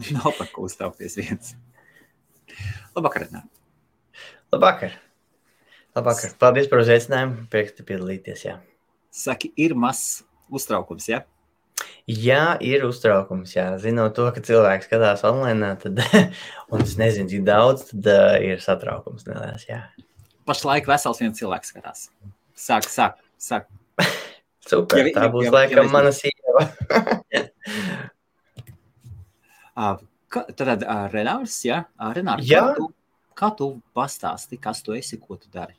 Nav par ko uztraukties viens. Labvakar, Renā. Labvakar. Labvakar. Paldies par uzaicinājumu. Prieks, ka piedalīties. Jā. Saki, ir mazs uztraukums, ja? Jā, ir uztraukums. Jā. Zinot to, ka cilvēks skatās online, tad, un es nezinu, cik daudz, tad uh, ir satraukums. Nelēs, jā. Pašlaik vesels viens cilvēks skatās. Sāk, sāk, sāk. Super, Ja- tā būs ja- laikam ja- mana sieva. Tad Renārs, ja? Renārs, Jā. Kā, tu, kā tu pastāsti, kas tu esi, ko tu dari?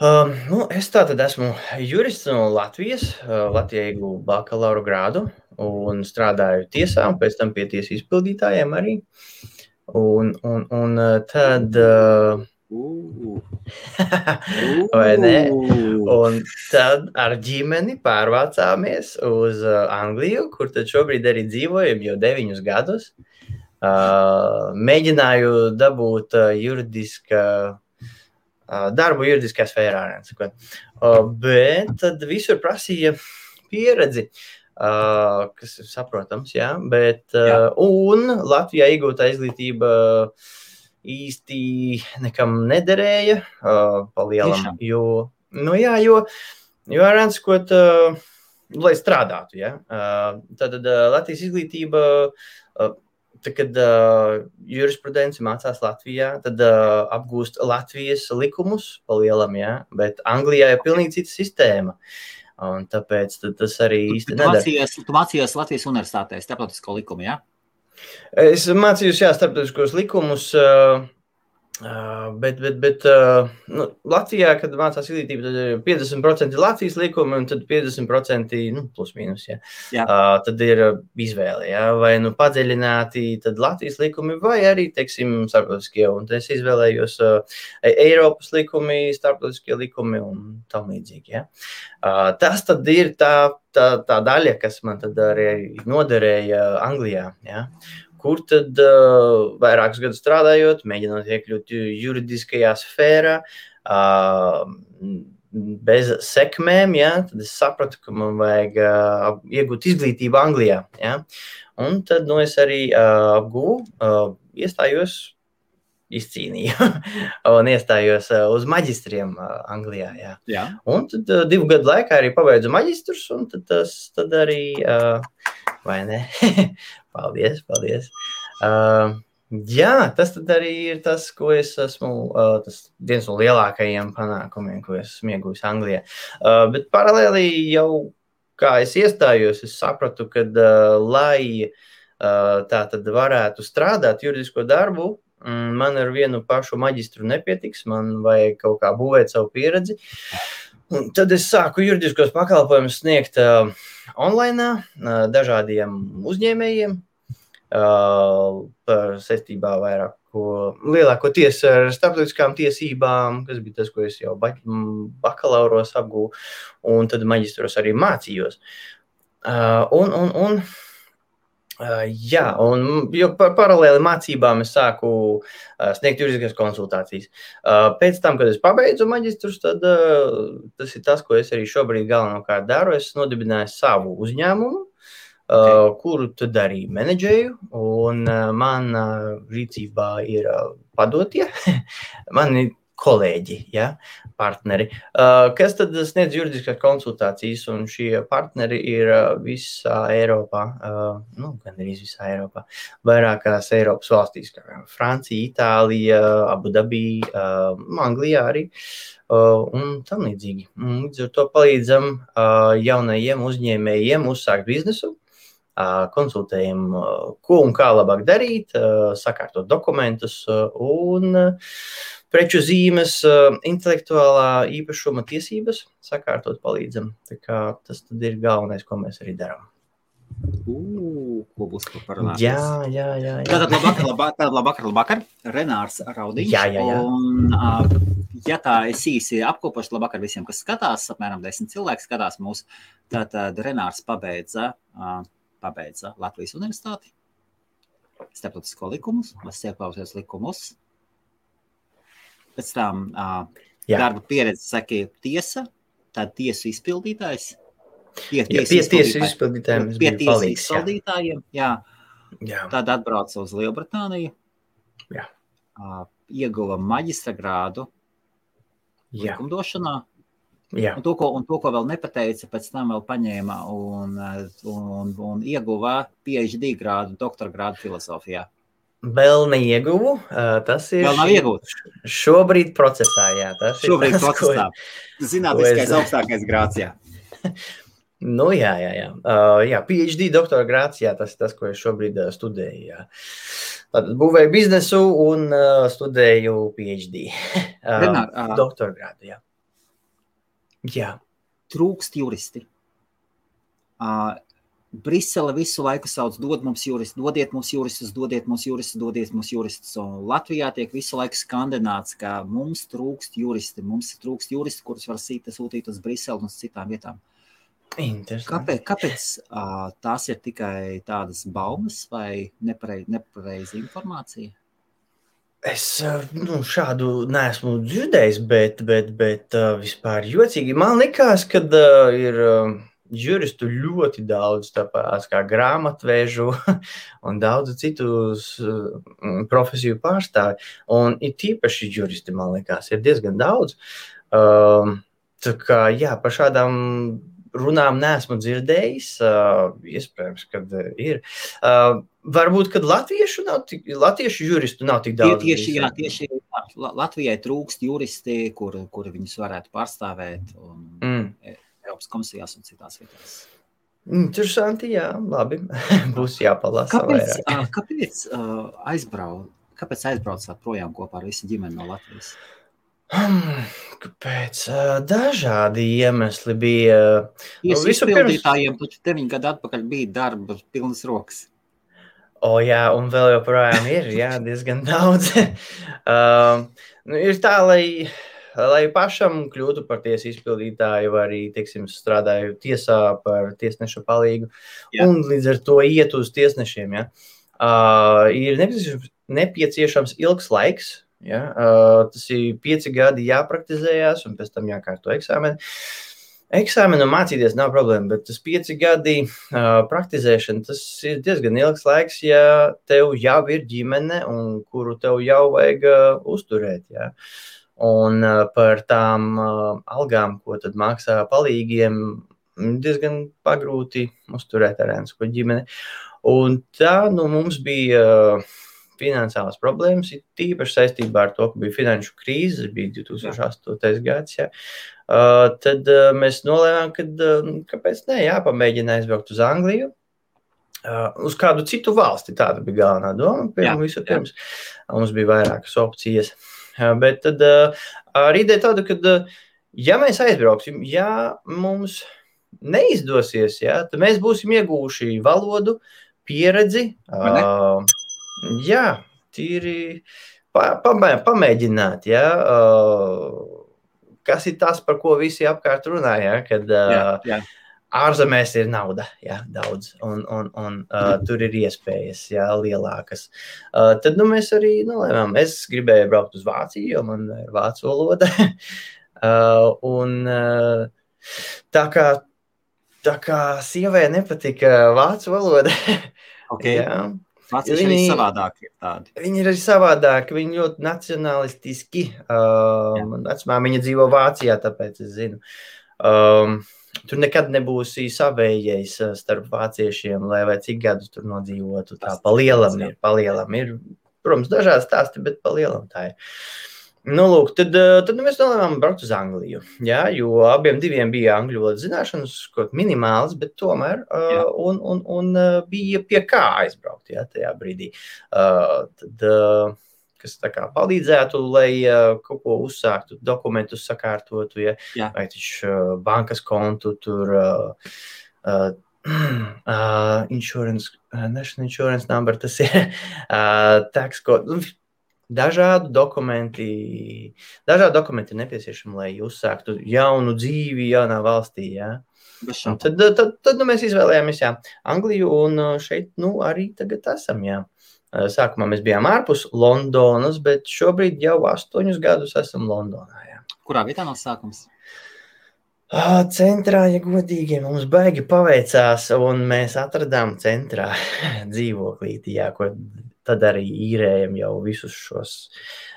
Um, nu, es tātad esmu jurists no Latvijas. Uh, Latvijā iegūstu bakalaura grādu un strādāju tiesā, un pēc tam pie tiesas izpildītājiem arī. Un, un, un uh, tad, uh, Uh, vai ne? uh. Un tad ar ģimeni pārvācāmies uz uh, Angliju, kur šobrīd arī dzīvojam jau deviņus gadus. Uh, mēģināju dabūt uh, juridiska, uh, darbu juridiskā sfērā. Uh, bet tad visur prasīja pieredzi. Uh, kas ir saprotams, jā, bet uh, Jā. un Latvijā iegūta izglītība īsti nekam nederēja. Uh, palielam, jo, nu, jā, jo, jo ar Ranskot, uh, lai strādātu, ja, uh, tad uh, Latvijas izglītība, uh, tad, kad uh, jurisprudence mācās Latvijā, tad uh, apgūst Latvijas likumus palielam, ja, bet Anglijā ir pilnīgi cita sistēma. Un tāpēc tas arī īsti Tu tu mācījies Latvijas universitātē, starptautisko likumu, ja? Es mācījos, jā, starptautiskos likumus, uh, uh, bet, bet, bet uh, nu, Latvijā, kad mācās izglītība, tad ir 50% ir Latvijas likumi, un tad 50% nu, plus mīnus. Jā. Jā. Uh, tad ir izvēle, jā, vai nu padziļināti Latvijas likumi, vai arī, teiksim, starptautiskie. Un es izvēlējos uh, Eiropas likumi, starptautiskie likumi un tam līdzīgi. Jā. Uh, tas tad ir tā, tā, tā daļa, kas man tad arī noderēja Anglijā. Jā kur tad uh, vairākus gadus strādājot, mēģinot iekļūt ju- juridiskajā sfērā, uh, bez sekmēm, ja, tad es sapratu, ka man vajag uh, iegūt izglītību Anglijā. Ja. Un tad nu, es arī uh, apgūvu, uh, iestājos, izcīnīju un iestājos uh, uz maģistriem uh, Anglijā. Jā. Jā. Un tad uh, divu gadu laikā arī pabeidzu maģistrus, un tad tas tad arī, uh, vai ne? paldies, paldies. Uh, jā, tas arī ir tas, ko es esmu, uh, tas viens no lielākajiem panākumiem, ko es esmu ieguvis Anglijā. Uh, bet paralēli jau, kā es iestājos, es sapratu, ka, uh, lai uh, tā tad varētu strādāt juridisko darbu, man ar vienu pašu maģistru nepietiks, man vajag kaut kā būvēt savu pieredzi. Un tad es sāku juridiskos pakalpojumus sniegt uh, online, uh, dažādiem uzņēmējiem, uh, saistībā vairāk. Ko, lielākoties ar starptautiskām tiesībām, kas bija tas, ko es jau ba bakalauros apgūvu, un tad maģistros arī mācījos. Uh, un, un, un, uh, jā, un jo par, paralēli mācībām es sāku uh, sniegt juridiskas konsultācijas. Uh, pēc tam, kad es pabeidzu maģistrus, tad tas ir tas, ko es arī šobrīd galvenokārt daru. Es nodibināju savu uzņēmumu, uh, kuru tad arī menedžēju, un man uh, rīcībā ir padotie, mani kolēģi, ja, partneri, kas tad sniedz juridiskās konsultācijas, šie partneri ir visā Eiropā, nu, gan arī visā Eiropā, vairākās Eiropas valstīs, kā Francija, Itālija, Abu Dabī, uh, Anglijā arī. Un tam līdzīgi. Līdz ar to palīdzam jaunajiem uzņēmējiem uzsākt biznesu, konsultējam, ko un kā labāk darīt, sakārtot dokumentus un uh, preču zīmes, intelektuālā īpašuma tiesības sakārtot palīdzam. Tas ir galvenais, ko mēs arī darām. Uh, ko būs ko parunāt? Jā, jā, jā. jā. Tātad labvakar, labvakar, labvakar, labvakar. Renārs Raudiņš. Jā, jā, jā. Un, uh, ja tā es īsi apkopošu, labvakar visiem, kas skatās, apmēram desmit cilvēki skatās mūs, tātad Renārs pabeidza, uh, pabeidza Latvijas universitāti, starptautisko likumus, vas ieklausies likumus. Pēc tam uh, darba pieredze saka tiesa, tad tiesu izpildītājs. Pie tiesu izpildītājiem pie tiesu palīgs, jā. izpildītājiem. Jā. Jā. Tad atbrauca uz Lielbritāniju. Jā. Uh, ieguva maģistra grādu Jā. likumdošanā. Jā. Un to, ko, un to, ko vēl nepateica, pēc tam vēl paņēma un, un, un, un ieguva PhD grādu, doktora grādu filozofijā. Vēl neieguvu. Uh, tas ir Vēl nav iegūts. šobrīd procesā. Jā, tas Šobrīd tas, ko- procesā. Zinātniskais es- augstākais grāds. Jā. Nu, jā, jā, jā. Uh, jā PhD doktora grāts, jā, tas ir tas, ko es šobrīd uh, studēju. Jā. Tad būvēju biznesu un uh, studēju PhD. Uh, Renār, ā. doktora grādu, jā. Jā, Trūkst juristi. Uh, Brisele visu laiku sauc, dod mums juristus, dodiet mums juristus, dodiet mums juristus, dodiet mums juristus. Un Latvijā tiek visu laiku skandināts, ka mums trūkst juristi, mums trūkst juristi, kurus var sūtīt uz Briseli un uz citām vietām. Kāpēc, kāpēc uh, tās ir tikai tādas baumas vai neparei, nepareiza informācija? Es nu, šādu neesmu dzirdējis, bet, bet, bet vispār jocīgi. Man liekas, ka uh, ir uh, juristu ļoti daudz, tāpēc kā grāmatvēžu un daudzu citu uh, profesiju pārstāvju. Un ir tīpaši juristi, man liekas, ir diezgan daudz. Um, tā kā jā, par šādām runām neesmu dzirdējis. Uh, iespējams, ka ir. Uh, varbūt, kad latviešu, nav tik, latviešu juristu nav tik Tie, daudz. tieši, jā, bijis. tieši jā, La- Latvijai trūkst juristi, kur, kur viņus varētu pārstāvēt un Mm. Eiropas komisijās un citās vietās. Interesanti, jā, labi. Būs jāpalasa. Kāpēc, vairāk. kāpēc aizbrauc, kāpēc aizbraucāt projām kopā ar visu ģimeni no Latvijas? Hmm, Kāpēc? Ā, Dažādi iemesli bija. Visu pirms- izpildītājiem taču deviņi gadu atpakaļ bija darba pilnas rokas. O, jā, un vēl joprojām ir jā, diezgan daudz. um, nu, ir tā, lai, lai pašam kļūtu par tiesu izpildītāju, vai arī teiksim, strādāju tiesā par tiesneša palīgu, Jā. un līdz ar to iet uz tiesnešiem. Ja. Uh, ir nepieciešams, nepieciešams ilgs laiks. Ja. Uh, tas ir pieci gadi jāpraktizējās, un pēc tam jākārto eksāmeni. Eksāmenu mācīties nav problēma, bet tas pieci gadi uh, praktizēšana, tas ir diezgan ilgs laiks, ja tev jau ir ģimene, un kuru tev jau vajag uh, uzturēt. Ja? Un uh, par tām uh, algām, ko tad maksā palīgiem, diezgan pagrūti uzturēt ar ēnu ģimeni. Un tā nu, mums bija uh, finansiālas problēmas, tīpaši saistībā ar to, ka bija finanšu krīze, bija 2008. gads. Uh, tad mēs nolēmām, ka kāpēc ne, jāpamēģina aizbraukt uz Angliju. Uh, uz kādu citu valsti. Tāda bija galvenā doma. Pirmā, Jā, pirms. Mums bija vairākas opcijas. Uh, bet tad arī ideja tāda, ka, ja mēs aizbrauksim, ja mums neizdosies, ja, tad mēs būsim ieguvuši valodu, pieredzi. Uh, jā, tīri pa, pamē, pamēģināt. Ja, uh, kas ir tas, par ko visi apkārt runā? Ja, kad, uh, Jā, jā. Ārzemēs ir nauda, jā, daudz, un, un, un uh, tur ir iespējas jā, lielākas. Uh, tad nu, mēs arī nolēmām, es gribēju braukt uz Vāciju, jo man ir vācu valoda. uh, un, uh, tā, kā, tā kā sievai nepatika vācu valoda, Okay. jā, Vācieši arī Viņi- savādāk ir tādi. Viņi ir arī savādāki, viņi ļoti nacionālistiski. Uh, Jā. man vecmāmiņa dzīvo Vācijā, tāpēc es zinu. Um, tur nekad nebūs savējais uh, starp vāciešiem, lai vai cik gadus tur nodzīvotu. Tā Tas- pa lielam jā. ir, pa lielam ir. Protams, dažādi stāsti, bet pa lielam tā ir. Nu, lūk, tad, uh, tad mēs nolēmām braukt uz Angliju. Jā, jo abiem bija angļu valodas zināšanas, kaut minimālas, bet tomēr uh, un, un, un bija pie kā aizbraukt jā, tajā brīdī. Uh, tad, uh, kas kā palīdzētu, lai uh, kaut ko uzsāktu, dokumentus sakārtotu, ja, Jā. vai taču uh, bankas kontu, tur uh, uh, uh, insurance, uh, national insurance number, tas ir uh, tax code. Nu, Dažādi dokumenti, dažādi dokumenti ir nepieciešami, lai uzsāktu jaunu dzīvi, jaunā valstī. Ja? Tad, tad, tad nu, mēs izvēlējāmies jā, Angliju, un šeit nu, arī tagad esam. Jā. Uh, Sākumā mēs bijām ārpus Londonas, bet šobrīd jau astoņus gadus esam Londonā. Jā. Kurā vietā no sākums? Centrā, ja godīgi, mums baigi paveicās, un mēs atradām centrā dzīvoklīti, jā, ko tad arī īrējam jau visus šos.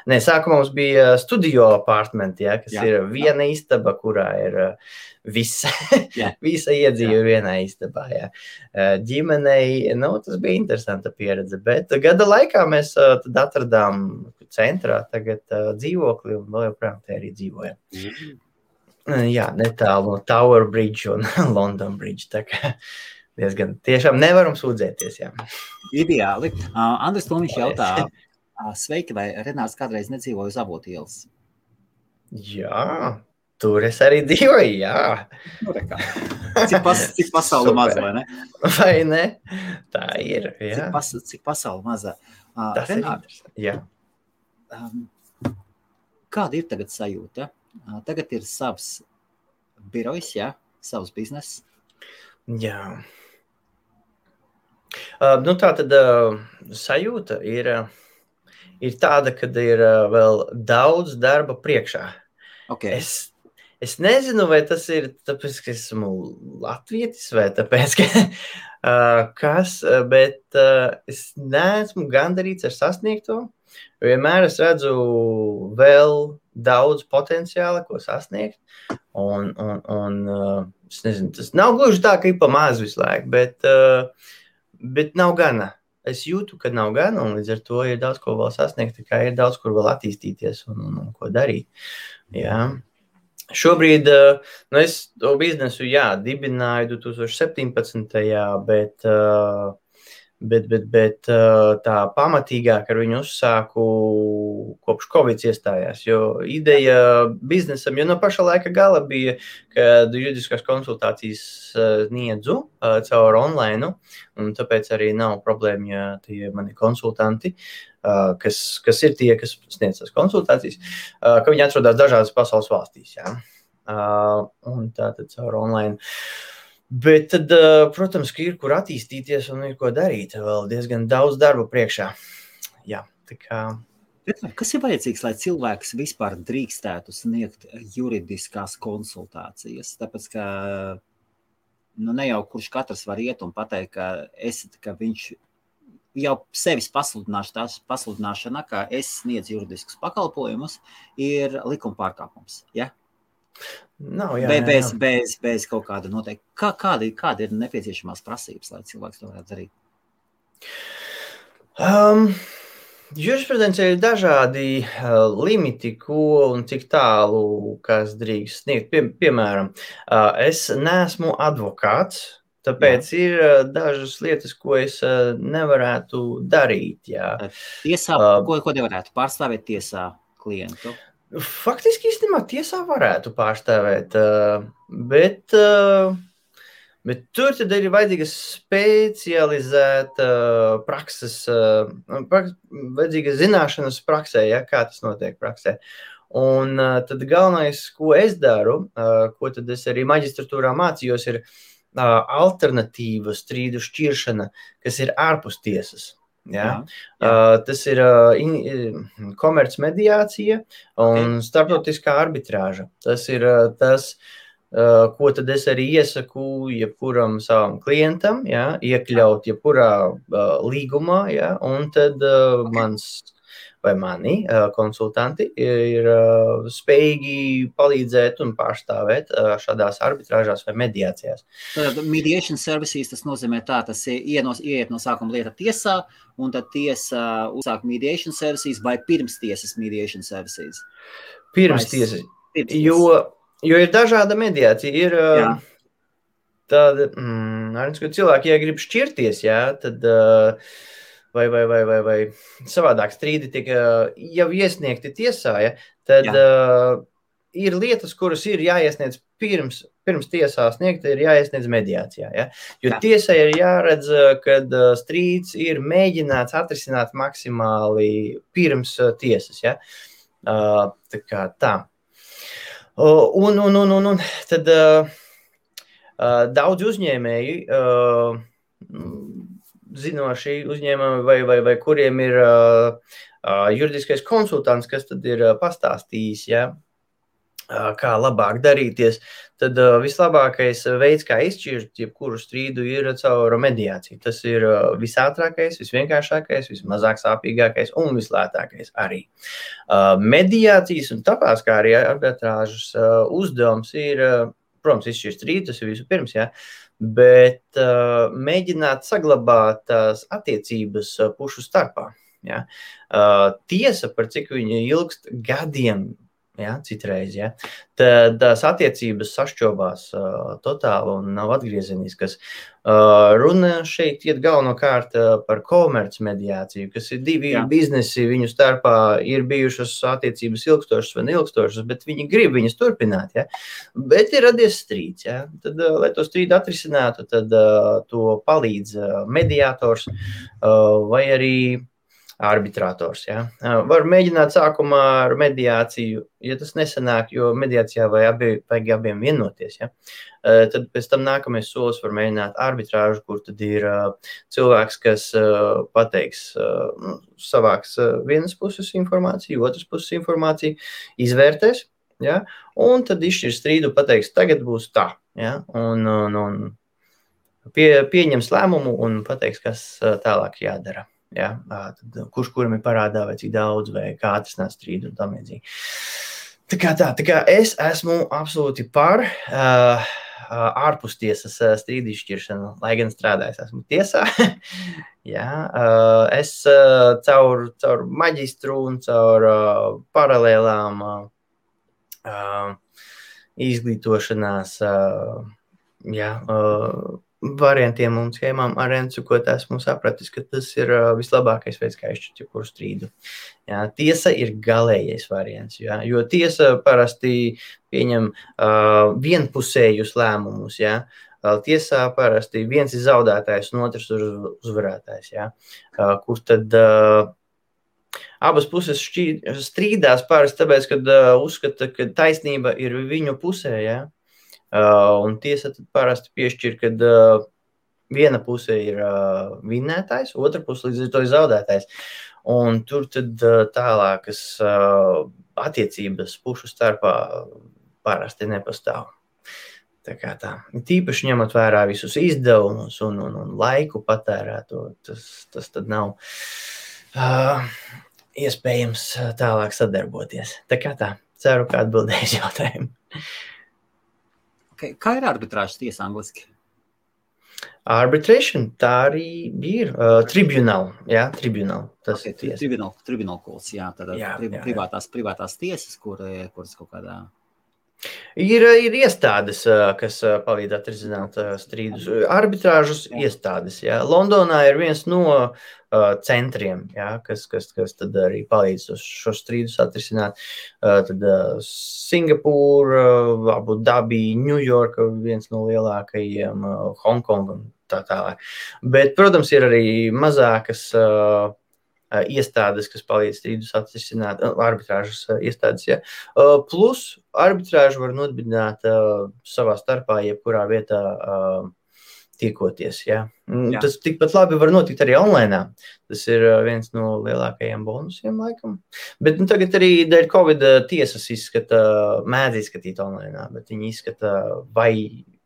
Nē, sākumā mums bija studio apartamenti, jā, kas jā, ir viena jā. istaba, kurā ir visa, visa iedzīve vienā istabā. Jā. Ģimenei, nu, tas bija interesanta pieredze, bet gada laikā mēs atradām centrā tagad dzīvokli un vēl joprojām te arī dzīvojam. Mm. Jā, netālu no Tower Bridge un London Bridge. Diezgan tiešām nevaram sūdzēties. Jā. Ideāli. Uh, Andris Tomiņš jautā, uh, sveiki, vai Renāts kādreiz nedzīvoja uz avotu ielas? Jā, tur es arī dzīvoju, jā. Nu, cik, pas, cik pasaule maza, vai ne? Vai ne? Tā ir, jā. Cik, pas, cik pasaule maza. Uh, Tas Renāt, ir, jā. Um, kāda ir tagad sajūta? Tagad ir savs birojs, jā, savs bizness. Jā. Uh, nu, tā tad uh, sajūta ir, uh, ir tāda, ka ir uh, vēl daudz darba priekšā. Okay. Es, es nezinu, vai tas ir tāpēc, ka esmu latvietis vai tāpēc, ka uh, kas, bet uh, es neesmu gandarīts ar sasniegto. Vienmēr es redzu vēl daudz potenciāla, ko sasniegt. Un, un, un, uh, nezinu, tas nav gluži tā, ka ir pa maz visu laiku, bet, uh, bet nav gana. Es jūtu, ka nav gana, un līdz ar to ir daudz ko vēl sasniegt, kā ir daudz kur vēl attīstīties un, un, un ko darīt. Jā. Šobrīd uh, nu es to biznesu jā, dibināju 2017. bet uh, bet, bet, bet tā pamatīgāk ar viņu uzsāku kopš Covid iestājās. Jo ideja biznesam jau no paša laika gala bija, kad juridiskās konsultācijas sniedzu caur online, tāpēc arī nav problēma, ja tie ir mani konsultanti. Kas, kas ir tie, kas sniedz tās konsultācijas, ka viņi atrodas dažādās pasaules valstīs. Jā. Un tā tad caur online. Uh, Bet, tad, eh, protams, ka ir kur attīstīties un ir ko darīt. Vēl diezgan daudz darba priekšā. Jā, kā... Bet, kas ir vajadzīgs, lai cilvēks vispār drīkstētu sniegt juridiskās konsultācijas? Tāpēc, ka nu, ne jau kurš katrs var iet un pateikt, ka, es, ka viņš jau sevis pasludināšana, ka es sniedzu juridiskus pakalpojumus, ir likuma pārkāpums. Ja? Nav, jā, bez, jā. bez, bez kaut kāda noteikta. Kā, kāda, kāda ir nepieciešamās prasības, lai cilvēks to varētu darīt? Um, Jurisprudencē ir dažādi uh, limiti, ko un cik tālu kas drīkst sniegt. Pie, piemēram, uh, es neesmu advokāts, tāpēc jā. ir uh, dažas lietas, ko es uh, nevarētu darīt. Jā. Tiesā, uh, ko, ko nevarētu pārstāvēt tiesā klientu? Faktiski īstenībā tiesā varētu pārstāvēt, bet, bet tur tad ir vajadzīga specializēta prakses, vajadzīga zināšanas praksē, ja, kā tas notiek praksē. Un tad galvenais, ko es daru, ko tad es arī maģistratūrā mācījos, ir alternatīva strīdu šķiršana, kas ir ārpus tiesas. Ja? Jā. Uh, tas ir uh, komercmediācija un starptautiskā arbitrāža. Tas ir uh, tas, uh, ko es arī iesaku jebkuram savam klientam, ja? iekļaut jebkurā uh, līgumā, ja? un tad uh, okay. mans vai mani konsultanti ir spējīgi palīdzēt un pārstāvēt šādās arbitrāžās vai mediācijās. Tad mediation services tas nozīmē tā, tas ienos, ieiet no sākuma lieta tiesā, un tad tiesa uzsāk mediation services vai pirms tiesas mediation services? Pirms tiesas. Jo, jo ir dažāda mediācija. Ir, Jā. Tāda, mm, arī, cilvēki, ja grib šķirties, jā, tad uh, vai, vai, vai, vai, vai savādāk strīdi tiek jau iesniegti tiesā, ja, tad Jā. uh, ir lietas, kuras ir jāiesniedz pirms, pirms tiesā sniegta, ir jāiesniedz mediācijā. Ja? Jo Jā. tiesai ir jāredz, ka uh, strīds ir mēģināts atrisināt maksimāli pirms tiesas. Ja? Uh, tā kā tā. Uh, un, un, un, un, un tad uh, uh, daudz uzņēmēji uh, zinoši uzņēmumi, vai, vai, vai kuriem ir uh, uh, juridiskais konsultants, kas tad ir uh, pastāstījis. Ja? kā labāk darīties, tad uh, vislabākais veids, kā izšķirt jebkuru strīdu, ir caur mediāciju. Tas ir uh, visātrākais, visvienkāršākais, vismazāk sāpīgākais un vislētākais arī. Uh, mediācijas un tāpēc, kā arī arbitrāžas uh, uzdevums ir, uh, protams, izšķirt strīdu, tas ir vispirms, jā, bet uh, mēģināt saglabāt tās attiecības pušu starpā. Ja? Uh, tiesa, par cik viņa ilgst gadiem, ja, citreiz, ja, tad tās attiecības sašķobās uh, totāli un nav atgriezeniskas. Uh, runa šeit iet galvenokārt uh, par komercmediāciju, kas ir divi jā. biznesi, viņu starpā ir bijušas attiecības ilgstošas vai neilgstošas, bet viņi grib viņas turpināt. Ja. Bet ir radies strīds. Ja. Tad, uh, lai to strīdu atrisinātu, tad uh, to palīdz uh, mediātors uh, vai arī arbitrators. Ja? Var mēģināt sākumā ar mediāciju, ja tas nesanāk, jo mediācijā vai abi, vajag abiem vienoties. Ja? Tad pēc tam nākamais solis var mēģināt arbitrāžu, kur tad ir cilvēks, kas pateiks, nu, savāks vienas puses informāciju, otras puses informāciju, izvērtēs. Ja? Un tad izšķirs strīdu, pateiks, tagad būs tā. Ja? Un, un, un pie, pieņems lēmumu un pateiks, kas tālāk jādara. Ja? Tad, kurš kuram ir parādā, vai cik daudz, vai kā atrisināt strīdu un tam līdzīgi. Tā kā tā, tā kā es esmu absolūti par uh, ārpustiesas strīdu izšķiršanu, lai gan strādājis esmu tiesā. Jā, uh, es uh, caur, caur maģistru un caur uh, paralēlām uh, izglītošanās, uh, jā, uh, variantiem un schēmām ar Encu, ko esmu sapratis, ka tas ir uh, vislabākais veids, kā izšķirt jebkuru strīdu. Jā, tiesa ir galīgais variants, jā, jo tiesa parasti pieņem uh, vienpusējus lēmumus. Jā. Tiesā parasti viens ir zaudētājs, un otrs ir uzvarētājs. Jā. Uh, kur tad uh, abas puses šķī, strīdās parasti tāpēc, ka uh, uzskata, ka taisnība ir viņu pusē. Jā. Uh, un tiesa parasti piešķir, ka uh, viena puse ir uh, vinnētājs, otra puse līdz ar to ir zaudētājs. Un tur tad tālākas attiecības pušu starpā parasti nepastāv. Tā kā tā. Tīpaši ņemot vērā visus izdevumus un, un, un laiku patērēto, tas, tas tad nav uh, iespējams tālāk sadarboties. Tā kā tā. Ceru, ka atbildēju jautājumu. Kā ir arbitrāžas tiesa angliski? Arbitration tā arī ir. Uh, tribunāl, jā, tribunāl. Tas okay, ir tribunāl kols, jā, tad jā, pri, jā, privātās, jā. privātās tiesas, kur, kuras kaut kādā. Ir, ir iestādes, kas palīdz atrisināt strīdus. Arbitrāžas jā. iestādes. Jā. Londonā ir viens no centriem, jā, kas, kas, kas arī palīdz šo strīdus atrisināt. Tad Singapūra, Abu Dabī, Ņujorka, viens no lielākajiem, Hongkonga un tā tālāk. Bet, protams, ir arī mazākas. Iestādes, kas palīdz strīdus atrisināt, arbitrāžas iestādes. Ja. Plus arbitrāžu var nodibināt savā starpā, jebkurā vietā tiekoties. Ja. Mm, Jā. Tas tikpat labi var notikt arī online. Tas ir viens no lielākajiem bonusiem, laikam. Bet nu, tagad arī dēļ Covid tiesas izskata, mēdz izskatīt online, bet viņi izskata, vai,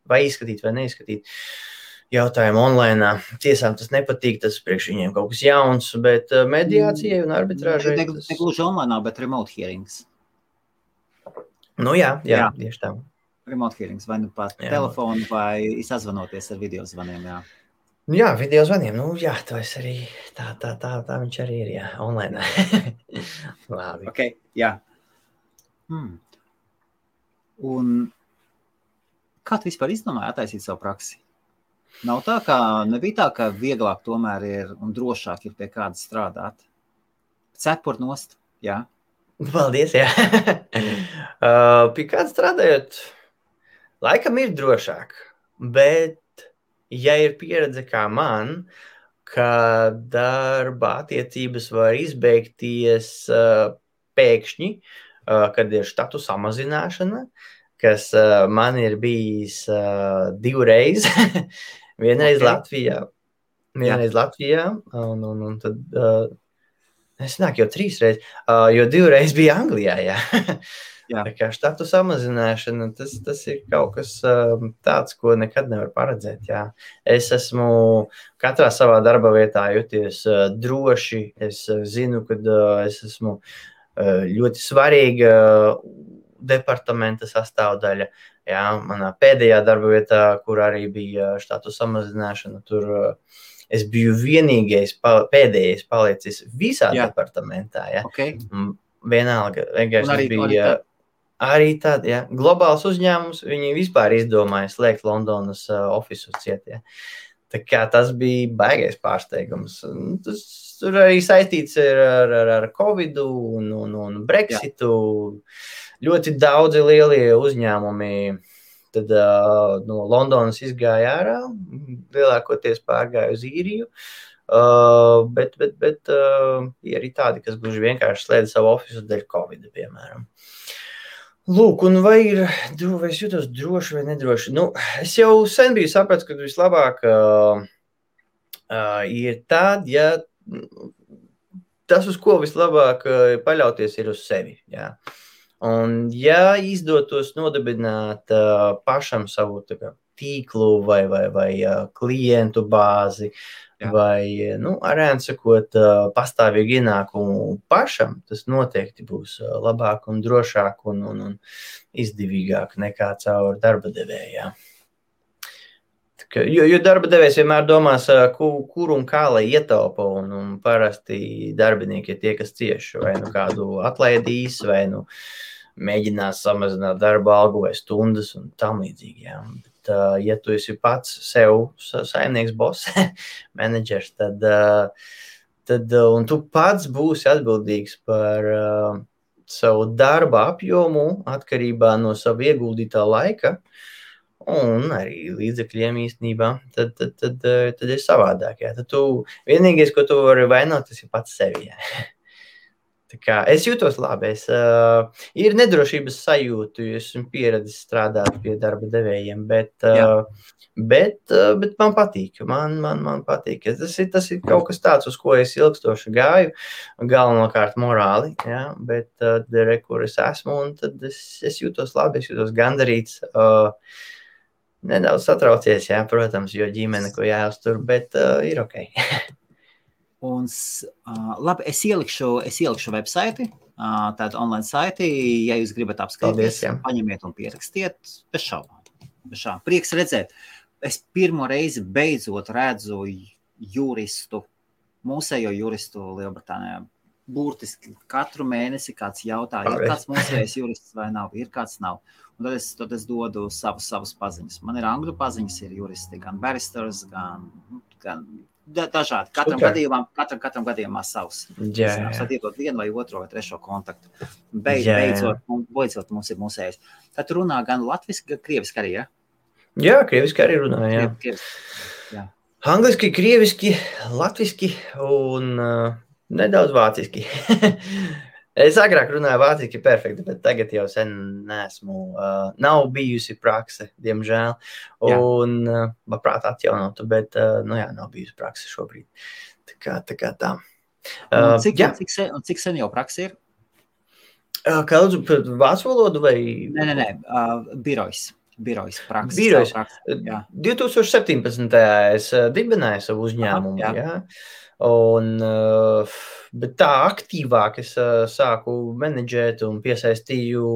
vai izskatīt vai neizskatīt. Uh, jautājumu online. Tiesām tas nepatīk, tas priekš viņiem kaut kas jauns, bet mediācijai un arbitrāžai. Ne, ne, ne gluži online, bet remote hearings. Nu jā, jā, jā. tieši tā. Remote hearings vai nu pat jā. telefonu vai sazvanoties ar video zvaniem. Jā. Jā, video zvaniem. Nu, jā, tas arī tā, tā, tā, tā viņš arī ir. Jā, online. Labi. Okay, jā. Hmm. Un kā tu vispār izdomāji attaisīt savu praksi? Nav tā, ka nebija tā, ka vieglāk tomēr ir un drošāk ir pie kāda strādāt. Cepur nost, jā. Paldies, jā. uh, pie kāda strādājot, laikam ir drošāk, bet ja ir pieredze kā man, ka darba attiecības var izbeigties uh, pēkšņi, uh, kad ir štatu samazināšana, kas uh, man ir bijis uh, divreiz. Vienreiz okay. Latvijā. Vienreiz Jā. Latvijā, un, un, un tad uh, Es nāku jau trīs reizes, uh, jo divreiz bija Anglijā. Jā. Jā. Tā kā štatu samazināšana, tas, tas ir kaut kas um, tāds, ko nekad nevar paredzēt. Jā. Es esmu katrā savā darba vietā juties uh, droši. Es uh, zinu, ka uh, es esmu uh, ļoti svarīga departamenta sastāvdaļa. Jā, manā pēdējā darba vietā, kur arī bija štatu samazināšana, tur uh, es biju vienīgais, pēdējais palicis visā Jā. departamentā. Jā. Okay. Mm, Vienalga, vienkārši arī- bija. arī tad- Arī tāda, ja globāls uzņēmums, viņi vispār izdomāja slēgt Londonas uh, oficiālu cietā. Tā kā tas bija baigais pārsteigums. Un Tas tur arī saistīts ar, ar, ar, ar Covid un, un, un Brexitu. Jā. Ļoti daudzi lielie uzņēmumi tad, uh, no Londonas izgāja ārā, lielākoties pārgāja uz īriju. Uh, bet bet, bet uh, ir arī tādi, kas gluži vienkārši slēdz savu oficiālu dēļ Covid, piemēram. Lūk, un vai, ir, vai es jūtos droši vai nedroši? Nu, es jau sen biju sapratis, ka vislabāk uh, uh, ir tad, ja tas, uz ko vislabāk uh, paļauties, ir uz sevi. Jā. Un, ja izdotos nodibināt uh, pašam savu kā, tīklu vai, vai, vai uh, klientu bāzi, Jā. vai, nu, arēn sakot, uh, pastāvīgu ienākumu pašam, tas noteikti būs uh, labāk un drošāk un, un, un izdevīgāk nekā caur darba kā- Jo, jo darba devējs vienmēr domās, ā, ku- kur un kā lai ietaupa. Un, un parasti darbinieki ir tie, kas cieši vai nu kādu atlaidīs, vai nu mēģinās samazināt darba algu vai stundas un tam līdzīgi. Jā. Bet, ā, ja tu esi pats sev sa- saimnieks, boss, menedžers, tad, ā, tad un tu pats būsi atbildīgs par ā, savu darba apjomu atkarībā no sava ieguldītā laika un arī līdzekļiem īstenībā, tad, tad, tad, eh, tad ir savādāk. Jā. Tad tu vienīgais, ko tu vari vainot, tas ir pats sevi. Jā. Kā es jūtos labi. Es, uh, ir nedrošības sajūta, jo esmu pieredzējis strādāt pie darba devējiem, bet, uh, bet, uh, bet man patīk. Man, man, man patīk. Tas ir, tas ir kaut kas tāds, uz ko es ilgstoši gāju. Galvenokārt morāli, jā, bet uh, re, kur es esmu, un tad es, es jūtos labi, es jūtos gandarīts. Uh, Nedaudz satraucies, jā, protams, jo ģimene, ko jāuztur, bet uh, ir ok. Un, uh, labi, es ielikšu, es ielikšu websaiti, uh, tādu online saiti. Ja jūs gribat apskatīties, paņemiet un pierakstiet. Bez šaubām. Šaubām. Prieks redzēt. Es pirmo reizi beidzot redzu juristu, mūsējo juristu Lielbritānijā. Burtiski katru mēnesi kāds jautā, ir kāds mūsējais jurists vai nav, ir kāds nav. Un tad es, tad es dodu savus, savus paziņas. Man ir angļu paziņas, ir juristi, gan baristers, gan, gan da- dažādi. Katram Super. gadījumam, katram, katram gadījumā savs. Jā, jā. Tad iedod vienu vai otru vai trešo kontaktu. Jā, jā. beidzot, beidzot mums ir mūsējais. Tad runā gan latviešu, gan krieviski arī. Ja? jā krieviski arī runāja. Jā. Kriev- krieviski. Angliski, krieviski, latviski un uh, nedaudz vāciski. es agrāk runāju vāciski perfekti, bet tagad jau sen nesmu. Uh, nav bijusi prakse, diemžēl. Un, uh, labprāt, atjaunotu, bet, uh, nu jā, nav bijusi prakse šobrīd. Tā kā tā. Kā tā. Un Uh, Cik, jā, cik, sen, un cik sen jau praksa ir? uh, kā lūdzu, par vācu valodu vai? Nē, nē, nē uh, birojs. Praksa. Birojs. savu praksi, Jā. 2017. es uh, dibināju savu uzņēmumu. Aha, jā. Jā. Un, uh, bet tā aktīvāk es uh, sāku menedžēt un piesaistīju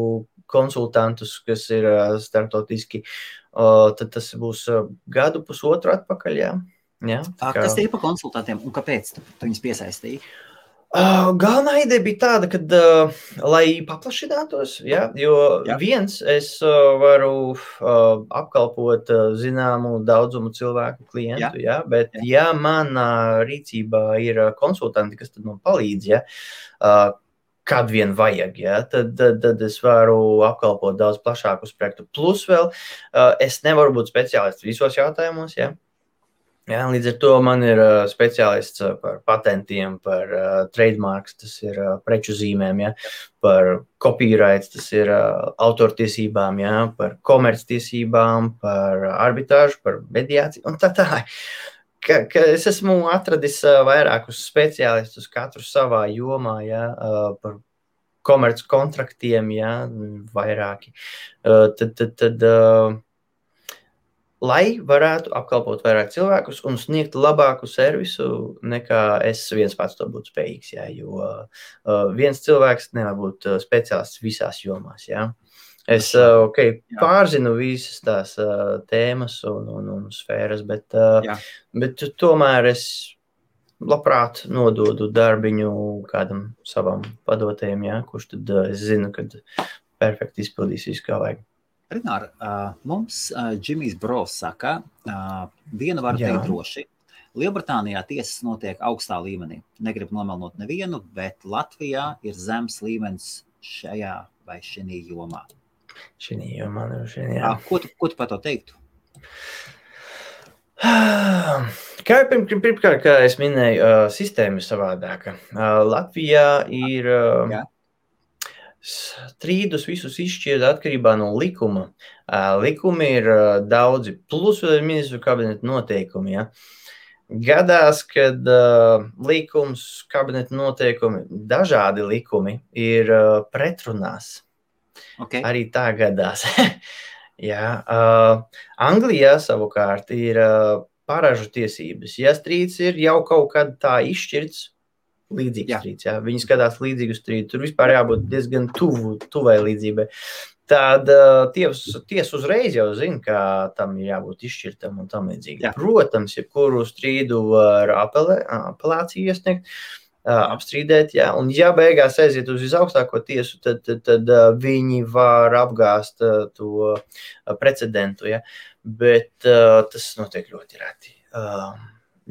konsultantus, kas ir uh, startautiski. Tad tas būs gadu, pusotru atpakaļ. Jā. Jā, tā Tā, kas tie ir par konsultantiem un kāpēc tu viņus piesaistīji? Uh, galvenā ideja bija tāda, ka, uh, lai paplašinātos, ja, jo Jā. jā. viens es uh, varu uh, apkalpot uh, zināmu daudzumu cilvēku, klientu, ja, bet, Jā. ja manā rīcībā ir uh, konsultanti, kas man palīdz, ja, uh, kad vien vajag, ja, tad, tad, tad es varu apkalpot daudz plašāku spektru. Plus, vēl uh, es nevaru būt speciālists visos jautājumos. Ja. Jā, līdz ar to man ir uh, speciālists uh, par patentiem, par uh, trademarks, tas ir uh, preču zīmēm, ja, par copyrights, tas ir uh, autortiesībām, ja, par komerctiesībām, par arbitrāžu, par mediāciju un tā tālāk. ka, ka es esmu atradis uh, vairākus speciālistus, katru savā jomā, ja, uh, par komerciāliem kontraktiem, ja, vairāki. Uh, tad, tad, tad uh, lai varētu apkalpot vairāk cilvēkus un sniegt labāku servisu, nekā es viens pats to būtu spējīgs. Ja, jo uh, viens cilvēks nevar būt speciālists visās jomās. Ja. Es uh, okay, pārzinu visas tās uh, tēmas un, un, un sfēras, bet, uh, Jā. bet tomēr es labprāt nododu darbiņu kādam savam padotajam, ja, kurš tad uh, es zinu, ka perfekti izpildīs visu, kā vajag. Rinār, uh, mums uh, Džimijs Bros saka, uh, vienu var teikt droši. Lielbritānijā tiesas notiek augstā līmenī. Negribu nomelnot nevienu, bet Latvijā ir zems līmenis šajā vai šajā jomā. Šī jau man ir šī. Jā. Ko, tu, ko tu par to teiktu? Kā pirmkārt, pirm, kā es minēju, sistēma ir savādāka. Latvijā ir uh, strīdus visus izšķirt atkarībā no likuma. Likumi ir daudzi, plus vēl ir ministru kabineta noteikumi. Ja? Gadās, kad uh, likums, kabineta noteikumi, dažādi likumi ir uh, pretrunās. Okay. Arī tā gadās. Jā, uh, Anglijā savukārt ir uh, paražu tiesības. Ja strīds ir jau kaut kad tā izšķirts, līdzīgs jā. strīds, jā. viņi skatās līdzīgu strīdu, tur vispār jābūt diezgan tuvu, tuvai līdzībai. Tad uh, tiesa ties uzreiz jau zina, ka tam ir jābūt izšķirtam un tam līdzīgi. Protams, jebkuru strīdu var apelē, apelāciju iesniegt. Uh, apstrīdēt. Ja? Un, ja beigās aiziet uz visaugstāko tiesu, tad, tad, tad viņi var apgāzt to precedentu. Ja? Bet uh, tas notiek ļoti reti. Uh,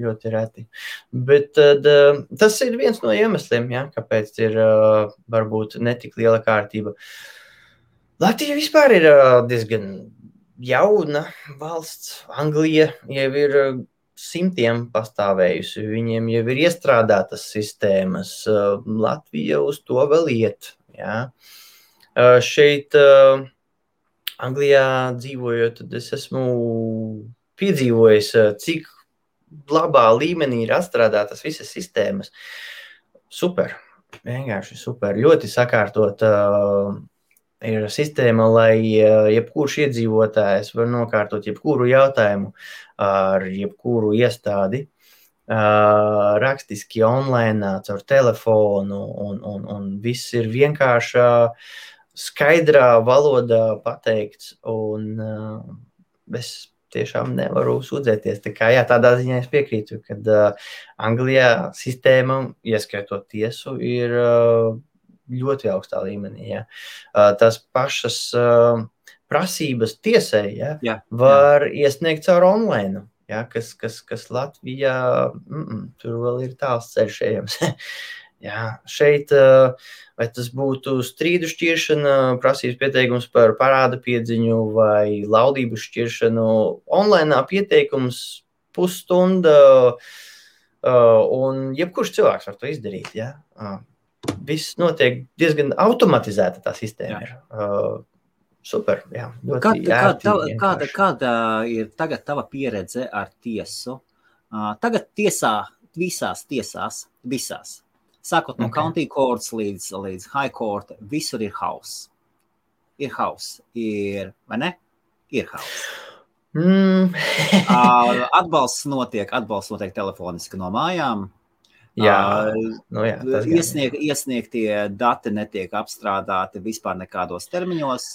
ļoti reti. Bet tad, uh, tas ir viens no iemesliem, ja? kāpēc ir uh, varbūt netik liela kārtība. Latvija vispār ir uh, diezgan jauna valsts. Anglija jau ir simtiem pastāvējusi. Viņiem jau ir iestrādātas sistēmas. Latvija uz to vēl iet. Ja. Šeit, Anglijā dzīvojot, es esmu piedzīvojis, cik labā līmenī ir atstrādātas visas sistēmas. Super, vienkārši super. Ļoti sakārtot uh, ir sistēma, lai jebkurš iedzīvotājs var nokārtot jebkuru jautājumu ar jebkuru iestādi. Uh, rakstiski, online, caur telefonu, un, un, un viss ir vienkāršā, skaidrā valodā pateikts. Un, uh, es tiešām nevaru sūdzēties. Tā kā, jā, tādā ziņā es piekrītu, ka uh, Anglijā sistēma, ieskaitot tiesu, ir uh, ļoti augstā līmenī. Ja. Tās pašas prasības tiesai ja, jā, var jā. iesniegt caur online. Ja, kas, kas, kas Latvijā mm, mm, tur vēl ir tāls ceļš ejams. Jā, šeit, vai tas būtu strīdu šķiršana, prasības pieteikums par parāda piedziņu vai laulību šķiršanu, online pieteikums pusstunda, un jebkurš cilvēks var to izdarīt. Ja? viss notiek diezgan automatizēta. Tā sistēma Jā. ir. Super. Jā, kāda, ērti, kāda, kāda, kāda ir tagad tava pieredze ar tiesu? Tagad tiesā, visās tiesās, visās. Sākot no okay. county courts līdz, līdz high court, visur ir hauss. Ir hauss, ir, vai ne? Ir hauss. Mm. atbalsts notiek, atbalsts notiek telefoniski no mājām. Jā, nu jā, iesnieg, iesniegtie dati netiek apstrādāti vispār nekādos termiņos.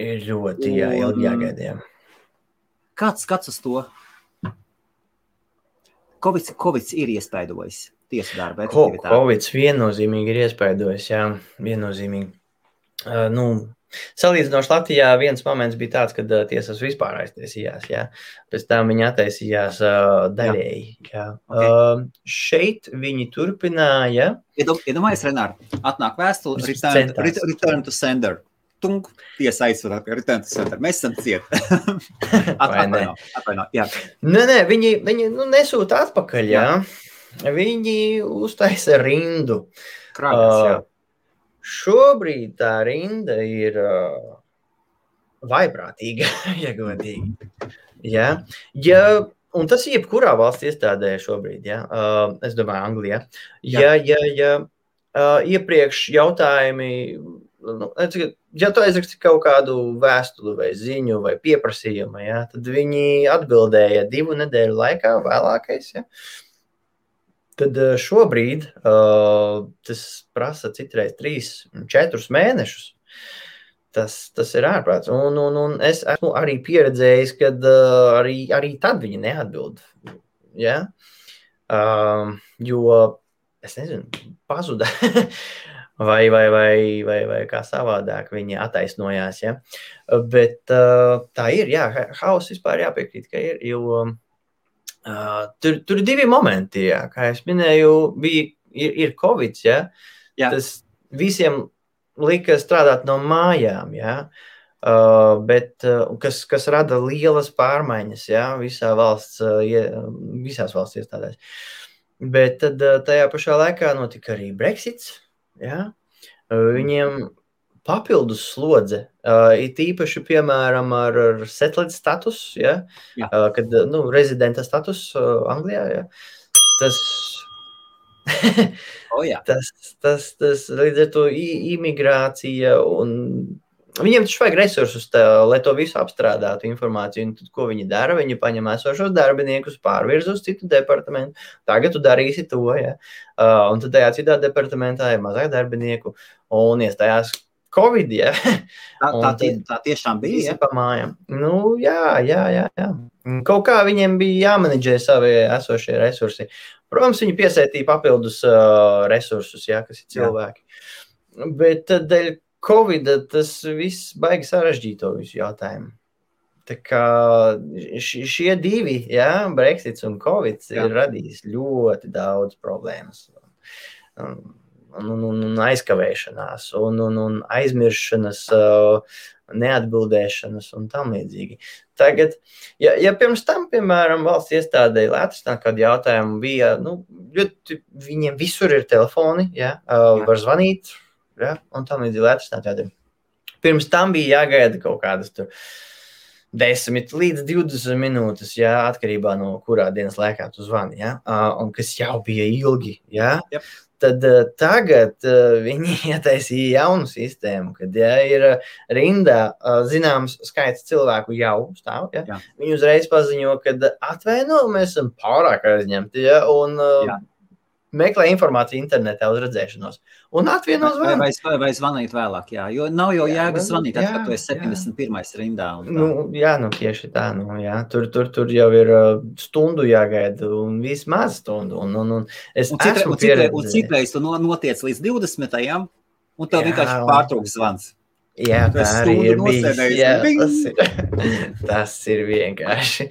Ir ļoti jā, ilgi jāgaida. Kāds skats uz to? Covid, Covid ir iespaidojis tiesu darbu. Covid viennozīmīgi ir iespaidojis, jā, viennozīmīgi. Uh, nu, Salīdzinoši Latvijā viens moments bija tāds, kad uh, tiesas vispār aiztaisījās. Jā. Pēc tam viņi attaisījās uh, daļēji. Jā. Okay. Uh, šeit viņi turpināja. Iedomājieties, Renāri, atnāk vēstule, return, return to sender. Tung, tiesa aizsver return to sender. Mēs esam cieti. atvaino, atvaino, jā. Nē, nē, viņi, viņi nu, nesūta atpakaļ, jā. jā. Viņi uztaisa rindu. Krājas, uh, jā Šobrīd tā rinda ir uh, vaiprātīga, ja godīgi. Ja? ja un tas ir jebkurā valsts iestādē šobrīd, ja? uh, es domāju, Anglijā. Ja, ja, ja uh, iepriekš jautājumi, nu, ja tu aizraksti kaut kādu vēstuli vai ziņu vai pieprasījumu, ja, tad viņi atbildēja divu nedēļu laikā, vēlākais. Ja. Tad šobrīd uh, tas prasa citreiz trīs, četrus mēnešus. Tas, tas ir ārprāts. Un, un, un es esmu arī pieredzējis, ka uh, arī, arī tad viņi neatbild. Ja? Uh, jo es nezinu, pazuda. vai, vai, vai, vai, vai kā savādāk viņi attaisnojās. Ja? Bet uh, tā ir, jā, hauss vispār jāpiekrīt, ka ir. Jo, uh, tur, tur ir divi momenti, jā, kā jau minēju, bija, ir, ir Covid. Ja? Jā. Tas visiem lika strādāt no mājām. Ja? Uh, bet, uh, kas, kas rada lielas pārmaiņas ja? visā valsts, uh, visās valsts iestādēs. Bet tad, uh, tajā pašā laikā notika arī Brexits. Ja? Viņiem papildus slodze, uh, it īpaši, piemēram, ar, ar settled status, ja? Jā. uh, kad nu, rezidenta status uh, Anglijā. Ja? Tas oh, jā. tas, tas, tas līdz ar to imigrācija un Viņiem taču vajag resursus, tā, lai to visu apstrādātu, informāciju. Tad, ko viņi dara? Viņi paņem esošos darbiniekus, pārvirza uz citu departamentu. Tagad tu darīsi to, ja. Uh, un tad tajā citā departamentā ir mazāk darbinieku un iestājās Covid. Ja? Tā, tā, tie, tā tiešām bija. Ja? Pa mājām. Nu, jā, jā, jā, jā. Kaut kā viņiem bija jāmanģē savi esošie resursi. Protams, viņi piesaistīja papildus uh, resursus, ja, kas ir cilvēki. Jā. Bet dēļ Covid tas viss baigi sarežģīja to visu jautājumu. Tā kā šie divi, ja, Brexits un Covid, jā. ir radījis ļoti daudz problēmas. Un, un, un, un aizkavēšanās, un, un, un aizmiršanas, neatbildēšanas un tam līdzīgi. Tagad, ja, ja pirms tam, piemēram, valsts iestādēji Latvijas kādu jautājumu bija, nu, viņiem visur ir telefoni, ja, var zvanīt, Ja? Un tam līdzīgi atrisināt. Pirms tam bija jāgaida kaut kādas tur 10 līdz 20 minūtes, ja, atkarībā no kurā dienas laikā tu zvani. Ja? Un kas jau bija ilgi. Ja? Yep. Tad uh, tagad uh, viņi ietaisīja jaunu sistēmu, kad ja, ir rindā uh, zināms skaits cilvēku jau stāv. Ja? Jā. Viņi uzreiz paziņo, ka atvainojiet, mēs esam pārāk aizņemti. Ja? Un, uh, meklē informāciju internetā uz redzēšanos. Un atvieno zvanu. Vai, vai, vai zvanīt vēlāk, jā. Jo nav jau jēga zvanīt, tad, kad tu esi 71. Jā. rindā. Nu, jā, nu tieši tā. Nu, jā. Tur, tur, tur jau ir stundu jāgaida un vismaz stundu. Un, un, un es un citre, un citre, un citreiz tu notiec līdz 20. un tev vienkārši pārtrūks zvans. Jā, tā arī ir bijis. Jā, tas, ir, tas ir vienkārši.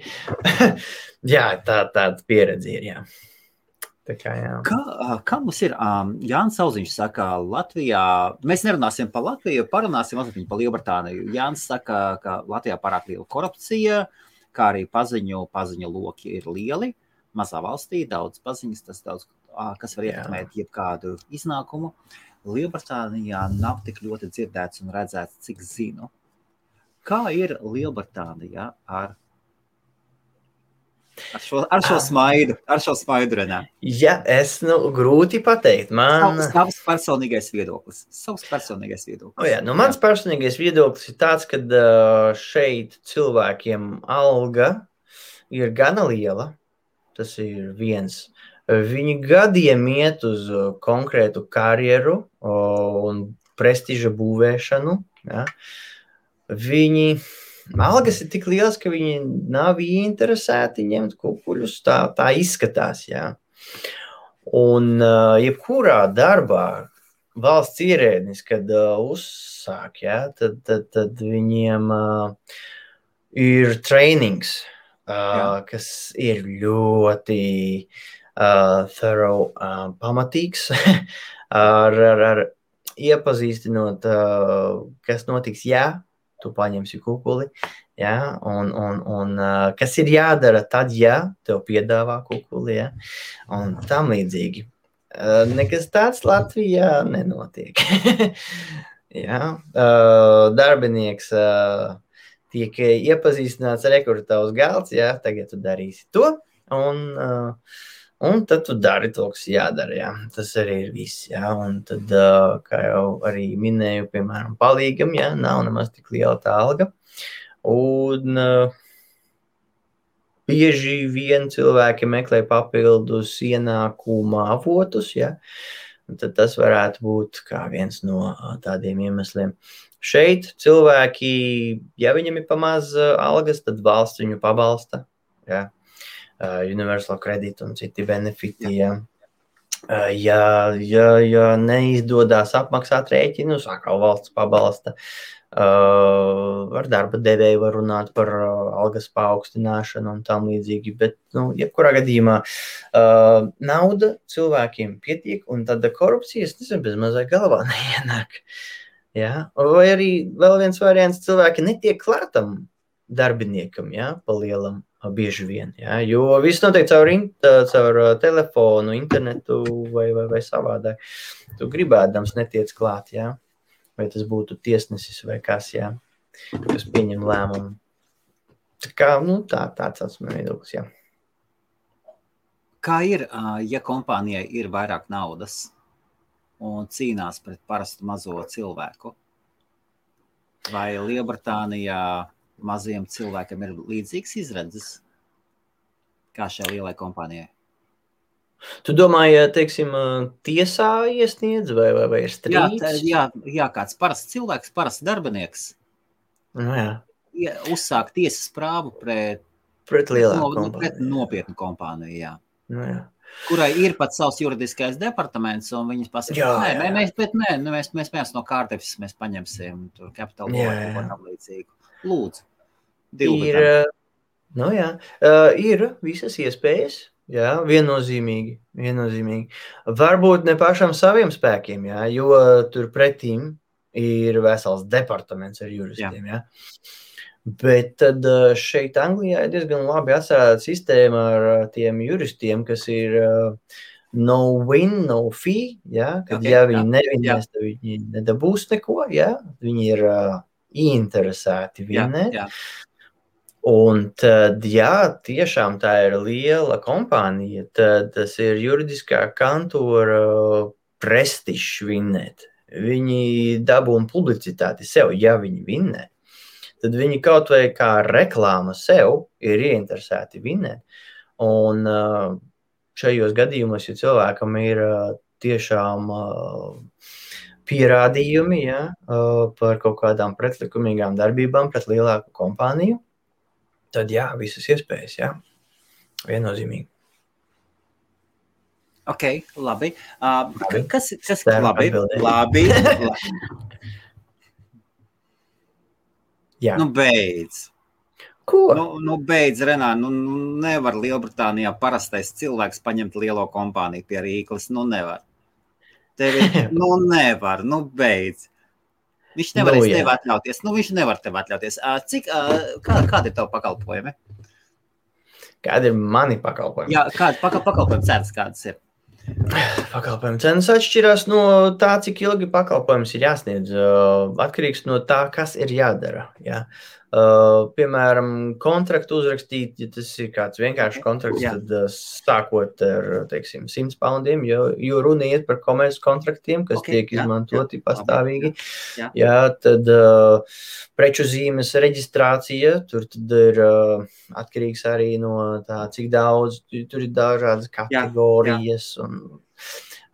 jā, tā tāda pieredze ir. Jā. Kā, kā, kā mums ir? Um, Jānis Sauziņš saka, Latvijā, mēs nerunāsim par Latviju, parunāsim mazliet par Lielbritāniju. Jānis saka, ka Latvijā pārāk liela korupcija, kā arī paziņu, paziņu loki ir lieli. Mazā valstī daudz paziņas, tas daudz, kas var ietekmēt jebkādu iznākumu. Lielbritānijā nav tik ļoti dzirdēts un redzēts, cik zinu. Kā ir Lielbritānijā ar Ar šo, ar šo smaidu, ar šo smaidu, Renā. Jā, es nu, grūti pateikt. Man... Savs, savs personīgais viedoklis. Savs personīgais viedoklis. O jā, nu, mans jā. personīgais viedoklis ir tāds, ka šeit cilvēkiem alga ir gana liela. Tas ir viens. Viņi gadiem iet uz konkrētu karjeru un prestiža būvēšanu. Ja? Viņi algas ir tik liels, ka viņi nav interesēti ņemt kukuļus. Tā, tā izskatās. Jā. Un uh, jebkurā darbā valsts ierēdnis, kad uh, uzsāk, jā, tad, tad, tad viņiem uh, ir trainings, uh, kas ir ļoti uh, thorough, uh, pamatīgs, ar, ar, ar iepazīstinot, uh, kas notiks, ja tu paņemsi kukuli. Ja? Un, un, un, kas ir jādara tad, ja tev piedāvā kukuli, ja? un tam līdzīgi. Nekas tāds Latvijā nenotiek. ja? darbinieks tiek iepazīstināts ar rekrutēvas galds, jā, tagad tu darīsi to, un, uh, un tad tu dari to, kas jādara, jā. Tas arī ir viss, jā, un tad, kā jau arī minēju, piemēram, palīgam, jā, nav nemaz tik liela tā alga, un bieži vien cilvēki meklē papildus ienākuma avotus, jā, tad tas varētu būt viens no tādiem iemesliem. Šeit cilvēki, ja viņam ir pamaz algas, tad valsts viņu pabalsta. Ja? Uh, universal credit un citi benefiti. Ja, uh, ja, ja, ja neizdodas apmaksāt rēķinus, atkal valsts pabalsta. Uh, ar darba devēju var runāt par algas paaugstināšanu un tam līdzīgi. Bet, nu, jebkurā gadījumā, nauda cilvēkiem pietiek, un tāda korupcija, es nezinu, bez mazai galvā neienāk. Ja? Vai arī vēl viens variants, cilvēki netiek klātam darbiniekam, ja? pa lielam, bieži vien. Ja? Jo viss notiek caur, caur telefonu, internetu vai, vai, vai savādāk. Tu gribēdams netiec klāt, ja? vai tas būtu tiesnesis vai kas, ja? kas pieņem lēmumu. Tā kā, nu, tā, tāds ir mans viedoklis. Ja. Kā ir, ja kompānijai ir vairāk naudas? un cīnās pret parastu mazo cilvēku. Vai Lielbritānijā maziem cilvēkiem ir līdzīgs izredzes kā šai lielai kompānijai? Tu domāji, teiksim, tiesā iesniedz vai, vai, vai ir strīds? Jā, tā, jā, jā, kāds parasts cilvēks, parasts darbinieks. Nu, jā. Ja, uzsāk tiesas prāvu pret, pret, no, pret nopietnu kompāniju. Jā. Nu, jā kurai ir pat savs juridiskais departaments, un viņas nē, jā. Mēs, nē, nu, mēs, mēs, mēs no kārtas mēs paņemsim kapitālu un tam līdzīgi. Lūdzu, ir, eh, nu jā, uh, ir visas iespējas. Jā, viennozīmīgi, viennozīmīgi. Varbūt ne pašam saviem spēkiem, jā, jo tur pretīm ir vesels departaments ar juristiem. Jā. Jā. Bet tad eh, šeit Anglijā ir diezgan labi atcerēta sistēma ar eh, tiem juristiem, kas ir no win, no fee. Ja? Kad okay, ja viņi nevinēs, tad viņi nedabūs neko. Ja? Viņi ir uh, ieinteresēti vinēt. Jā, jā. Un tad, ja tiešām tā ir liela kompānija, tad tas ir juridiskā kantora prestižs vinnēt. Viņi dabūna publicitāti sev, ja viņi vinnē tad viņi kaut vai kā reklāma sev ir ieinteresēti vinēt. Un uh, šajos gadījumos, ja cilvēkam ir uh, tiešām uh, pierādījumi ja, par kaut kādām pretlikumīgām darbībām pret lielāku kompāniju, tad jā, visas iespējas, jā, viennozīmīgi. Ok, labi. Uh, labi. Kas, kas, labi, labi, labi. Jā. Nu, beidz. Ko? Nu, nu beidz, Renā, nu, nu nevar Lielbritānijā parastais cilvēks paņemt lielo kompāniju pie rīkles. Nu, nevar. Tevi, nu, nevar, nu, beidz. Viņš nevar nu, tev atļauties. Nu, viņš nevar tev atļauties. Cik, kā, kāda ir tava pakalpojumi? Kāda ir mani pakalpojumi? Jā, kāda pakal, pakalpojuma cenas kādas ir? Pakalpojumu cenas atšķirās no tā, cik ilgi pakalpojums ir jāsniedz. Atkarīgs no tā, kas ir jādara. Ja? Uh, piemēram, kontraktu uzrakstīt, ja tas ir kāds vienkāršs kontrakts, Jā. tad uh, sākot ar teiksim, 100 poundiem, jo, jo runa iet par komerces kontraktiem, kas okay. tiek izmantoti Jā. pastāvīgi. Jā. Jā, tad uh, preču zīmes reģistrācija, tur ir uh, atkarīgs arī no tā, cik daudz, tur ir dažādas kategorijas. Jā. Jā. Un,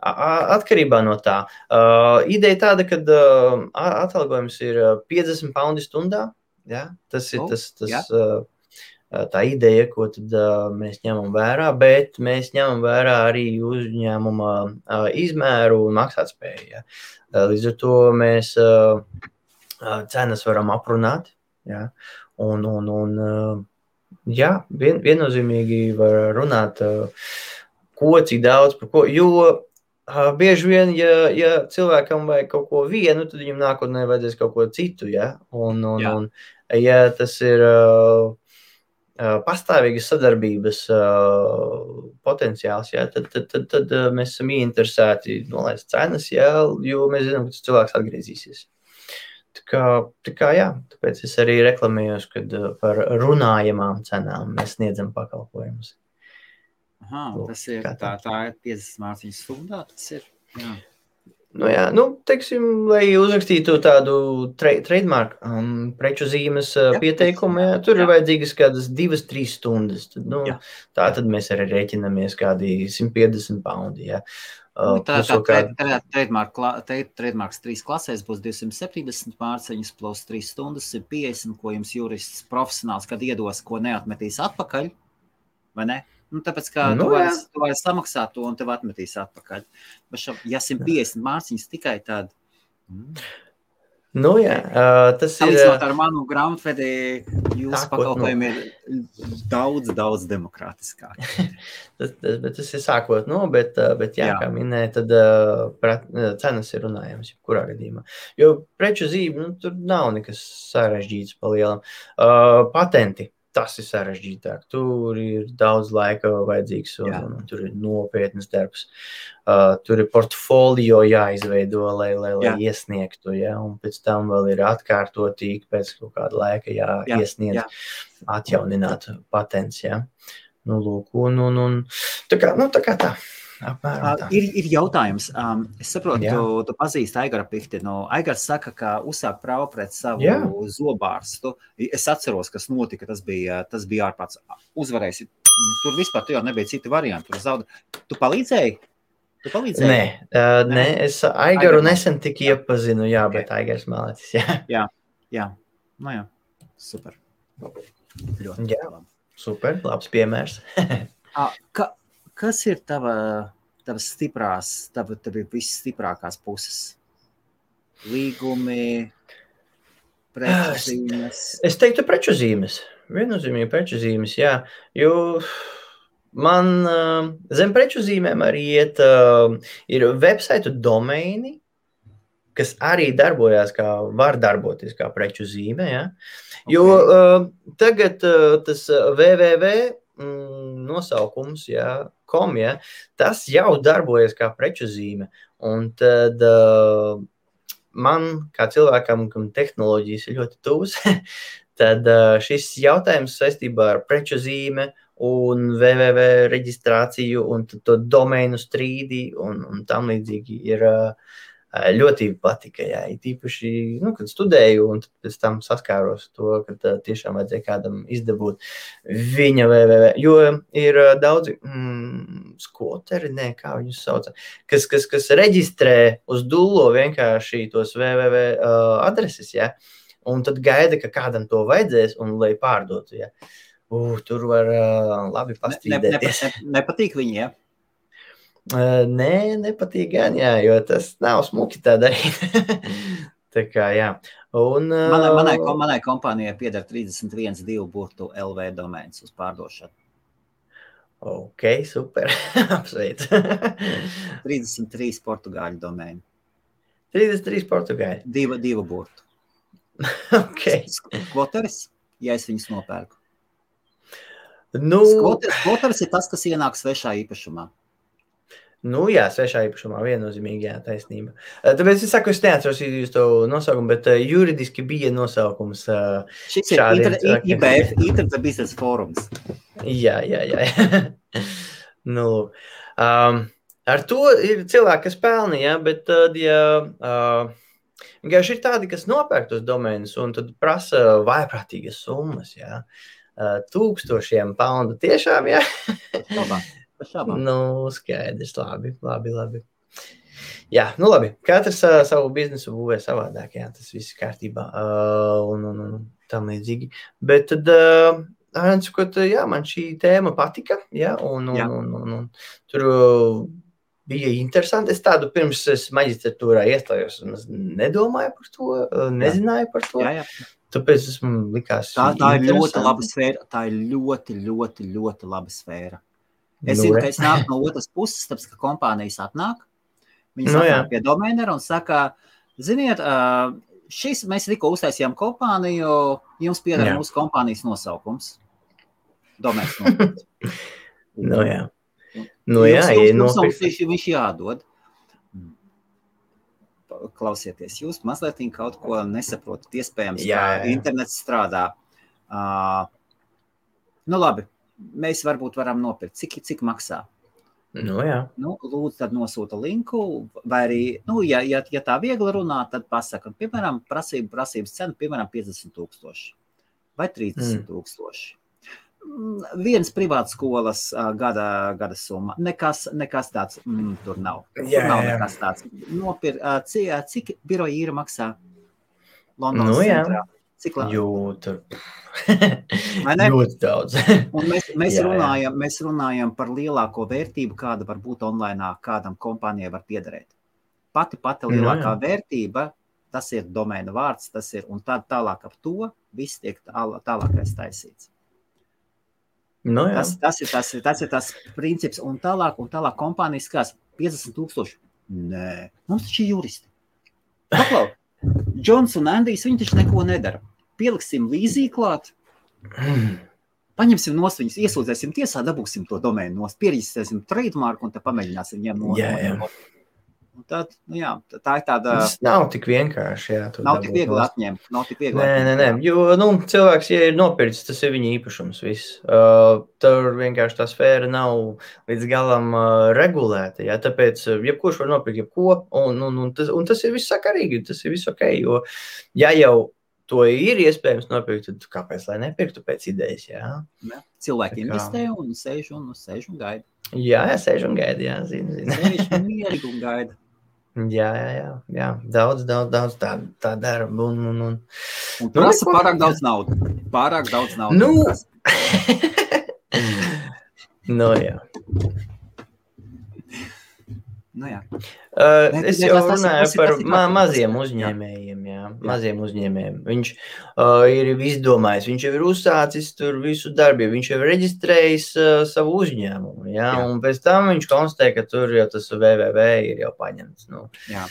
Atkarībā no tā. Uh, ideja tāda, ka uh, atalgojums ir 50 poundi stundā. Ja? Tas ir oh, tas, tas, ja. tā ideja, ko tad, mēs ņemam vērā, bet mēs ņemam vērā arī uzņēmuma izmēru un maksātspēju. Ja? Līdz ar to mēs cenas varam aprunāt. Ja? Un, un, un, jā, vien, viennozīmīgi var runāt, ko, cik daudz, par ko. Jo bieži vien, ja, ja cilvēkam vajag kaut ko vienu, tad viņam nākotnē vajadzēs kaut ko citu. Ja? Un, un, Jā. un, ja tas ir pastāvīgas sadarbības potenciāls, ja, tad, tad, tad, tad mēs esam ieinteresēti nolaist cenas, ja, jo mēs zinām, ka tas cilvēks atgriezīsies. Tā kā, tā kā jā, tāpēc es arī reklamējos, kad par runājamām cenām mēs sniedzam pakalpojumus. Aha, tas ir tā, tā ir 50 mārciņas stundā. Tas ir. Jā. Nu, jā, nu, teiksim, lai uzrakstītu tādu tra trademark um, preču zīmes uh, Jā, pieteikumu, jā, tur jā. ir vajadzīgas kādas divas, trīs stundas. Tad, nu, Jā. tā tad mēs arī rēķinamies kādi 150 poundi. Jā. Nu, Uh, tā vēl kādi- trademark, kla- te- trademarks trīs klasēs būs 270 mārciņas, plus 3 stundas ir 50, ko jums jurists profesionāls, kad iedos, ko neatmetīs atpakaļ. Vai ne? Nu, tāpēc, ka Nu, tu vari, tu vari samaksāt to un tev atmetīs atpakaļ. Bet, šo, ja 150 mārciņas tikai tad. Mm. Nu, jā, uh, tas ir. Salīdzinot ar manu grāmatvedi, jūsu pakalpojumi ir daudz, daudz demokrātiskāki. Tas, tas, bet tas ir sākot no, bet, bet jā, Jā. kā minēja, tad prat, cenas ir runājams, jebkurā gadījumā. Jo preču zīme, nu, tur nav nekas sarežģīts pa lielam. Uh, patenti. Tas ir sarežģītāk. Tur ir daudz laika vajadzīgs, un, Jā. un, un tur ir nopietnas darbs. Uh, tur ir portfolio jāizveido, lai, lai, lai Jā. iesniegtu. Ja? Un pēc tam vēl ir atkārtotīgi pēc kaut kāda laika Jā, jāiesniedz, jā. atjaunināt patents. Ja? Nu, lūk, un, un, un tā kā, nu, tā kā tā. Apmēram ir, ir jautājums. Um, es saprotu, Jā. tu, tu pazīsti Aigaru Pihti. No Aigars saka, ka uzsāk prāvu pret savu Jā. zobārstu. Es atceros, kas notika. Tas bija, tas bija ārprāts. Uzvarēsi. Tur vispār tu jau nebija citi varianti. Tur zaud... Tu palīdzēji? Tu palīdzēji? Nē, uh, Nē. es Aigaru Aigaru nesen tik Jā. iepazinu, jā, bet Aigars Malētis, jā. Jā, nu jā. Super. Ļoti Jā. labi. Super, labs piemērs. Ka, kas ir tava, tavas stiprās, tava, tava visstiprākās puses? Līgumi, preču Es teiktu, preču zīmes. Viennozīmīgi preču zīmes, jā. Jo man uh, zem preču zīmēm arī iet, uh, ir websaitu domaini, kas arī darbojas, kā var darboties kā preču zīme. Ja? Jo Ok. uh, tagad uh, tas uh, www mm, nosaukums, ja, kom, ja, tas jau darbojas kā preču zīme. Un tad uh, man, kā cilvēkam, kam tehnoloģijas ir ļoti tuvas, tad uh, šis jautājums saistībā ar preču zīme un www reģistrāciju un to domēnu strīdi un, un tam līdzīgi ir uh, ļoti patika. Jā, īpaši, nu, kad studēju, un pēc tam saskāros ar to, ka tā tiešām vajadzēja kādam izdabūt viņa VVV. Jo ir ā, daudzi mm, skoteri, ne, kā viņus sauc, kas, kas, kas reģistrē uz dūlo vienkārši tos VVV uh, adreses, ja, un tad gaida, ka kādam to vajadzēs, un lai pārdotu. Ja. Uh, tur var uh, labi Ne, ne, pastrīdēties. ne, nepatīk viņiem. Ja? Nē, nepatīk gan, jā, jo tas nav smuki tā darīt. tā kā, jā. Un, Manai, manai, manai kompānijai pieder 31 divu burtu LV domēns uz pārdošanu. Ok, super. Apsveicu. 33 portugāļu domēni. 33 portugāļi. Diva, divu burtu. Ok. Skvoteris, ja es viņus nopērku. Nu, Skvoteris, skvoteris ir tas, kas ienāk svešā īpašumā. Nu jā, svešā īpašumā viennozīmīgi, jā, taisnība. Uh, Tāpēc es saku, es neatceros īsti to nosaukumu, bet uh, juridiski bija nosaukums. Uh, Šis ir. IBF, Internet Business Forums. Jā, jā, jā. nu, um, ar to ir cilvēki, kas pelna, ja, bet tad, ja uh, vienkārši ir tādi, kas nopērk tos domēnus un tad prasa vaiprātīgas summas, uh, tūkstošiem poundu tiešām, ja. Nu, skaidrs, labi, labi, labi. Jā, nu labi. Katrs uh, savu biznesu būvē savādāk, jā, tas viss ir kārtībā uh, un, un, un tam līdzīgi. Bet tad, uh, Ansakot, jā, man šī tēma patika, jā, un, un, Jā. un, un, un tur uh, bija interesanti. Es tādu pirms es maģistratūrā iestājos, un es nedomāju par to, uh, nezināju par to. Jā, jā. Tāpēc es man likās, Tā, tā ir ļoti laba sfēra. Tā ir ļoti, ļoti, ļoti laba sfēra. Es Nu, zinu, ka es nāku no otras puses, tāpēc ka kompānijas atnāk. Viņas Nu, atnāk pie domēnera un saka, ziniet, šis mēs tikko uztaisījām kompāniju, jums pieder mūsu kompānijas nosaukums. Domēns nosaukums. Nu, jā. Nu, jā, Jums- jums- jums nopirkt. Viņš, viņš jādod. klausieties, jūs mazliet kaut ko nesaprotat. Iespējams, jā, jā. internets strādā. Uh, nu, labi, mēs varbūt varam nopirkt, cik, cik maksā. Nu, jā. Nu, lūdzu, tad nosūta linku, vai arī, nu, ja, ja, ja tā viegli runā, tad pasaka, piemēram, prasība, prasības cena, piemēram, 50 tūkstoši vai 30 tūkstoši. Mm, Viens privāts skolas gada, gada summa. Nekas, nekas tāds mm, tur nav. Tur Jā, nav jā. nekas tāds. Nopir, cik, cik biroja īra maksā Londonas Nu, jā. Cik la... Jū, tur. Vai ne? Ļoti daudz. Mēs, mēs, Jā, jā. runājam, mēs runājam par lielāko vērtību, kāda var būt online, kādam kompānijai var piederēt. Pati pati lielākā jā. vērtība, tas ir domēna vārds, tas ir, un tad tālāk ap to viss tiek tālā- tālākais taisīts. nu, jā. Tas, tas, ir, tas, tas ir tas princips, un tālāk, un tālāk kompānijas skās 50 tūkstoši. Nē, mums taču ir juristi. Paklau, Džons un Andijs, viņi taču neko nedara. Pieliksim līzī klāt, paņemsim no viņus, iesūdzēsim tiesā, dabūsim to domēnu pierģistrēsim trademarku un pamēģināsim viņiem no. Un Tad, nu jā, tā ir tāda, Tas nav tik vienkārši. Jā, nav tik viegli atņemt, nav tik viegli Nē, nē, nē. atņemt. Jo nu, cilvēks, ja ir nopircis, tas ir viņa īpašums. Viss. Uh, tur vienkārši tā sfēra nav līdz galam uh, regulēta. Jā, tāpēc uh, jebkurš var nopirkt jebko, un, un, un, tas, un tas ir viss sakarīgi. Tas ir viss ok. Jo, ja jau to ir iespējams nopirkt, tad kāpēc lai nepirktu pēc idejas? Jā, Jā. Cilvēki investē un sēž un, sēž un gaida. jā sēž un gaida. Jā, zinu, zinu. Sēž mierīgi un gaida. Jā, jā, jā, jā. Daudz, daudz, daudz tā, tā dara. Un, un, un. Un Nu, prasa neko. pārāk daudz naudas. Pārāk daudz naudas. Nu. no, jā. Nu, jā. Uh, Ne, es jau tas- tas runāju tas ir- par tas ma maziem tas uzņēmējiem. Jā, maziem uzņēmējiem. Viņš uh, ir izdomājis, viņš jau ir uzsācis tur visu darbību, viņš jau ir reģistrējis uh, savu uzņēmumu. Jā, Jā. un pēc tam viņš konstatē, ka tur jau tas www ir jau paņemts. Nu, jā.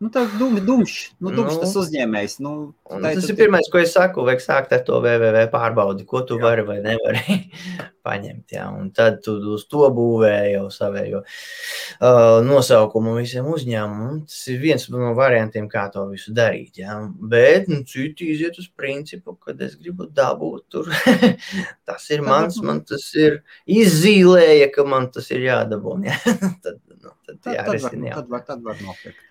Nu, tā ir dum, dumšs. Nu, dumšs Nu. tas uzņēmējs. Nu, tā tas ir pirmais, ko es saku. Vajag sākt ar to www pārbaudi, ko tu Jā. vari vai nevari paņemt. Jā, un tad tu uz to būvēji jau savējo uh, nosaukumu visiem uzņēmumiem. Tas ir viens no variantiem, kā to visu darīt. Jā. Bet nu, citi iziet uz principu, kad es gribu dabūt tur. tas ir mans, man tas ir izzīmēja, ka man tas ir jādabū. Jā. tad, nu, tad, Tad, jā, tad, var, tad, var, tad var nopirkt.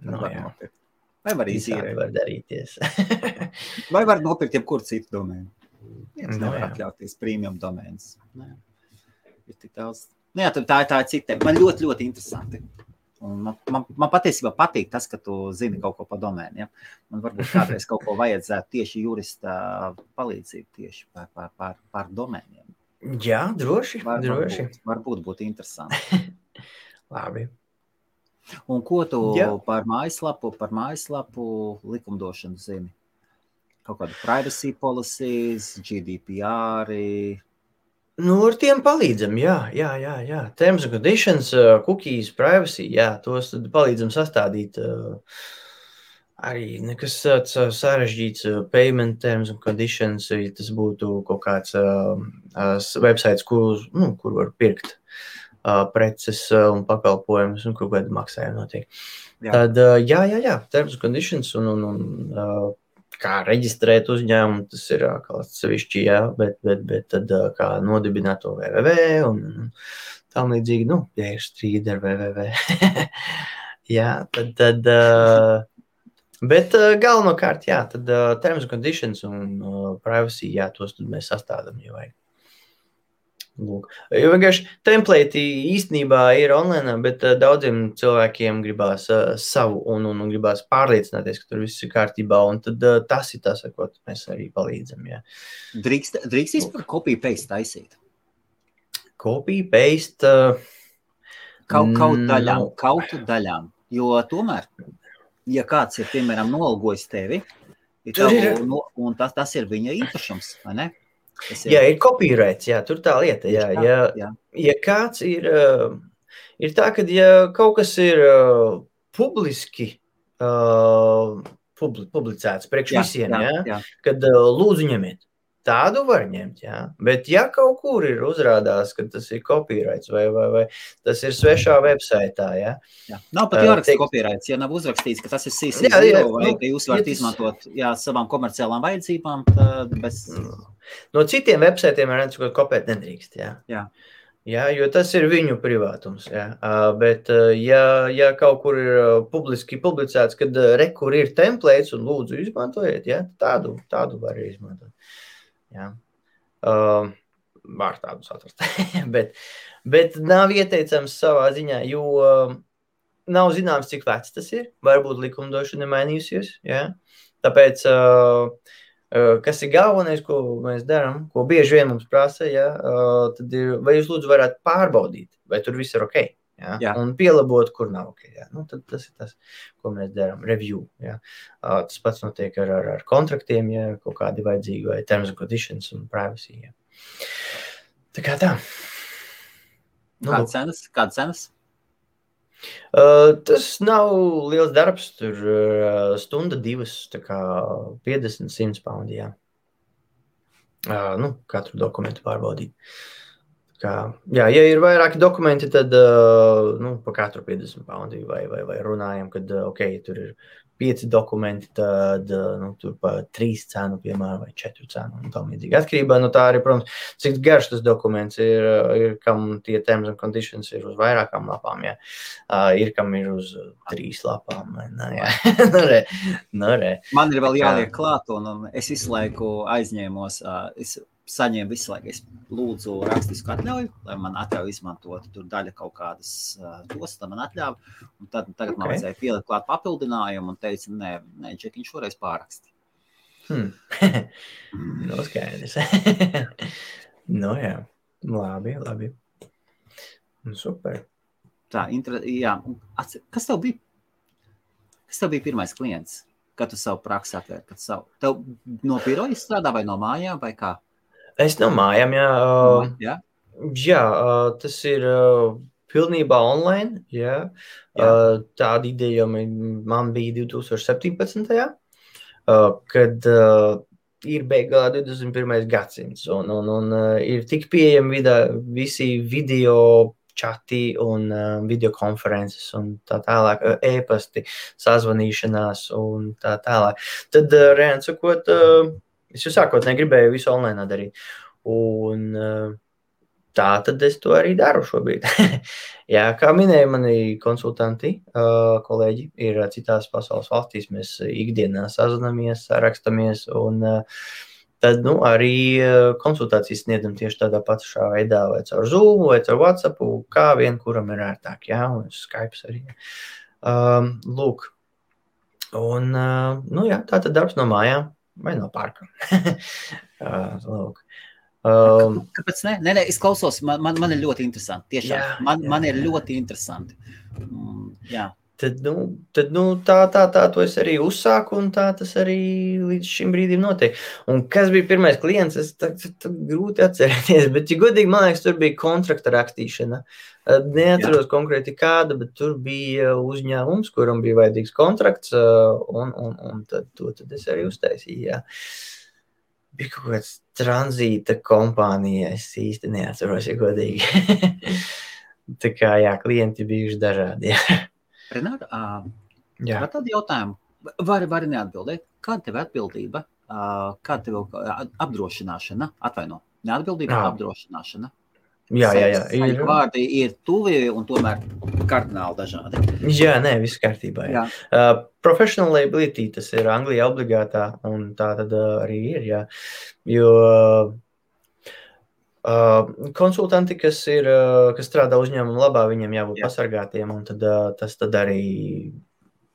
Tad Nu, var jā. nopirkt. Vai var Visādi izīrēt? var darīties. Vai var nopirkt jebkuru citu domēnu? Viens Nu, nevar jā. atļauties premium domēnus. Nē. Ir tik daudz. Nu, jā, tā, ir tā cita. Man ļoti, ļoti interesanti. Un man, man, man patiesībā patīk tas, ka tu zini kaut ko par domēnu. Ja? Man varbūt kādreiz kaut ko vajadzētu tieši jurista palīdzību tieši par, par, par, par domēniem. jā, droši. Var, droši. varbūt, varbūt būtu interesanti. Labi. Un ko tu Jā. par mājaslapu, par mājaslapu likumdošanu zini? Kaut kāda privacy policies, GDPR. Nu, ar tiem palīdzam, jā, jā, jā. jā. Terms and conditions, uh, cookies, privacy, jā, tos tad palīdzam sastādīt. Uh, arī nekas tāds uh, sarežģīts, payment terms and conditions, ja tas būtu kaut kāds uh, websites, kur, nu, kur var pirkt uh, preces un pakalpojumus, un kaut kāda maksājuma notiek. Jā. Tad, jā, jā, jā, terms and conditions un, un, un kā reģistrēt uzņēmumu, tas ir kaut kas sevišķi, jā, bet, bet, bet tad kā nodibināt to www un, un tam līdzīgi, nu, ja ir strīdi ar www. jā, tad, tad bet galvenokārt, jā, tad terms and conditions un privacy, jā, tos tad mēs sastādām jau vajag. Lūk. Jo vienkārši templēti īstenībā ir online, bet uh, daudziem cilvēkiem gribās uh, savu un, un, un gribās pārliecināties, ka tur viss ir kārtībā. Tad uh, tas ir tas, ar ko mēs arī palīdzam. Jā. Drīkst, drīkst vispār kopiju paste taisīt. Copy, paste. Uh, Kaut, kaut daļām, nav. kaut daļām. Jo tomēr, ja kāds ir, piemēram, nolgojis tevi, ir tavu, ir- no, un tas, tas ir viņa īpašums, vai ne? Tas jā, ir copyrights, jā, tur tā lieta. Jā, ja, jā. ja kāds ir, uh, ir tā, ka ja kaut kas ir uh, publiski uh, publi, publicēts priekš Jā, visiem, jā, jā, jā. kad uh, lūdzu ņemiet. Tādu var ņemt, jā. Bet, ja kaut kur ir uzrādās, ka tas ir copyrights vai, vai, vai tas ir svešā websaitā, jā. jā. Nav pat jāraksta copyrights, ja nav uzrakstīts, ka tas ir CC0 jā, jā, vai nu, ka jūs varat izmantot jā, savām komerciālām vajadzībām, tad bez... No citiem websaitiem ir redz, ko kopēt nedrīkst, jā. Jā. Jā, jo tas ir viņu privātums. Jā. Bet, ja, ja kaut kur ir publiski publicēts, kad rekur ir templēts un lūdzu izmantojiet, jā, tādu, tādu var izmantot. Jā. Uh, var tādus atrast. bet, bet nav ieteicams savā ziņā, jo nav zināms, cik vecs tas ir. Varbūt likumdošana ir mainījusies. Jā. Tāpēc, uh, kas ir galvenais, ko mēs darām, ko bieži vien mums prasa, uh, tad ir, vai jūs lūdzu varētu pārbaudīt, vai tur viss ir ok. Ja? Jā. Un pielabot, kur nav ok. Ja? Nu, tas ir tas, ko mēs darām. Review. Ja? Tas pats notiek ar, ar, ar kontraktiem, ja kaut kādi vajadzīgi, vai terms and conditions un privacy. Ja? Tā kā tā. Nu, Kādas cenas? Kādas cenas? Uh, tas nav liels darbs. Tur uh, stunda, divas, kā 50, 100 paundi. Jā. Uh, nu, katru dokumentu pārbaudīt. Kā, jā, ja ir vairāki dokumenti, tad uh, nu, pa katru 50 poundu vai, vai, vai runājam, kad okay, tur ir pieci dokumenti, tad uh, nu, tur pa trīs cenu, piemēram, vai četru cenu. Atkarībā no tā arī, protams, cik garš tas dokuments ir, ir kam tie terms and conditions ir uz vairākām lapām. Jā. Uh, ir kam ir uz trīs lapām. Nā, nu, re, nu, re. Man ir vēl jāliek klāt, un, un es visu laiku aizņēmos. Uh, es saņēmu visu laiku, es lūdzu rakstisku atļauju, lai man atļauju izmantot tur daļa kaut kādas tos, tad man atļāva. Un tad, tagad okay. man vajadzēja pielikt klāt papildinājumu un teica, nē, nē Džekiņš šoreiz pāraksti. Hmm. no nu, skaidrs. no nu, jā, labi, labi. Nu, super. Tā, inter... jā. Kas tev bija? Kas tev bija pirmais klients? Kad tu savu praksi atvēri, kad savu... Tev no biroja strādā vai no mājām vai kā? Es no mājām, jā. Uh, jā? jā, uh, tas ir uh, pilnībā online. Jā. Jā. Uh, tāda ideja man bija 2017. Uh, kad uh, ir beigās 21. gadsimts, un, un, un uh, ir tik pieejami visi video čati un uh, video konferences un tā tālāk, uh, e-pasti, sazvanīšanās un tā tālāk. Tad, uh, reāli sakot, uh, Es jau sākotnēji gribēju visu online darīt. Un, eh, tā tad es to arī daru šobrīd. Jā, kā minēja mani konsultanti, eh, kolēģi, ir citās pasaules valstīs. Mēs ikdienā sazināmies, sarakstamies. Un, eh, tad nu, arī konsultācijas sniedzam tieši tādā pašā veidā, vai caur Zoom, vai caur WhatsApp, kā vien kuram ir ērtāk. Jā, un Skype arī. Um, lūk, un uh, nu, jā, tā tad darbs no mājām vai no parka. Lūk. Um, Kāpēc ne? Nē, nē, es klausos, man, man, man ir ļoti interesanti. Tiešām, jā, man, jā, man ir ļoti interesanti. Mm, jā. Tad, nu, tad nu, tā, tā, tā, to es arī uzsāku, un tā tas arī līdz šim brīdim notiek. Un kas bija pirmais klients, es tā, tā, tā grūti atcerēties, bet, ja godīgi, man liekas, tur bija kontrakta rakstīšana. Neatceros Jā. konkrēti kāda, bet tur bija uzņēmums, kuram bija vajadzīgs kontrakts, un, un, un tad, to tad es arī uztaisīju. Jā. Bija kaut kāds tranzīta kompānija, es īsti neatceros, ja godīgi. tā kā, jā, klienti bijuši dažādi. Jā. Renāta, uh, tādu jautājumu vari, vari neatbildēt. Kāda tev atbildība, uh, kāda tev apdrošināšana, atvaino, neatbildība, ah. apdrošināšana? Jā, jā, jā. Ir vārdi ir tuvi un tomēr kardināli dažādi. Jā, nē, viss kārtībā. Jā. Jā. Uh, professional liability tas ir Anglijā obligātā, un tā tad uh, arī ir. Jā. Jo uh, Uh, konsultanti, kas, ir, uh, kas strādā uzņēmuma labā, viņiem jābūt Jā. pasargātiem, un tad, uh, tas tad arī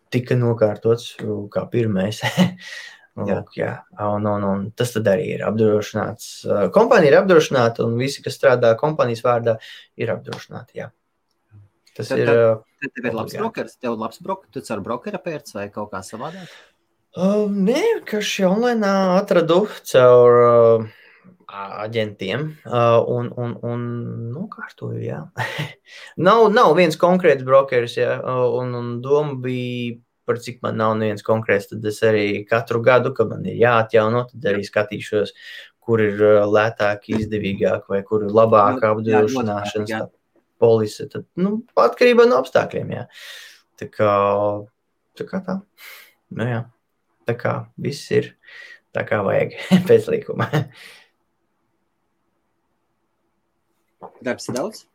tika nokārtots kā pirmais. Lūk, jā. Un, un, un tas arī ir apdrošināts. Kompānija ir apdrošināta, un visi, kas strādā kompānijas vārdā, ir apdrošināti. Jā. Tas tad, ir. Tad, tad tev ir labs brokers, tev ir labs brokers, tu cer brokera pēc vai kaut kā savādāk? Uh, nē, ka šī online atradu caur. Uh, aģentiem uh, un, un, un nokārtoju. Jā. nav, nav viens konkrēts brokeris, jā, un, un doma bija, par cik man nav viens konkrēts, tad es arī katru gadu, kad man ir jāatjauno, tad arī skatīšos, kur ir lētāk, izdevīgāk, vai kur ir labāka apdrošināšanas polise. Tad, nu, atkarībā no apstākļiem. Jā. Tā kā tā. Kā tā. Nu, jā. tā kā viss ir tā, kā vajag pēc likuma. Darbs ir daudz.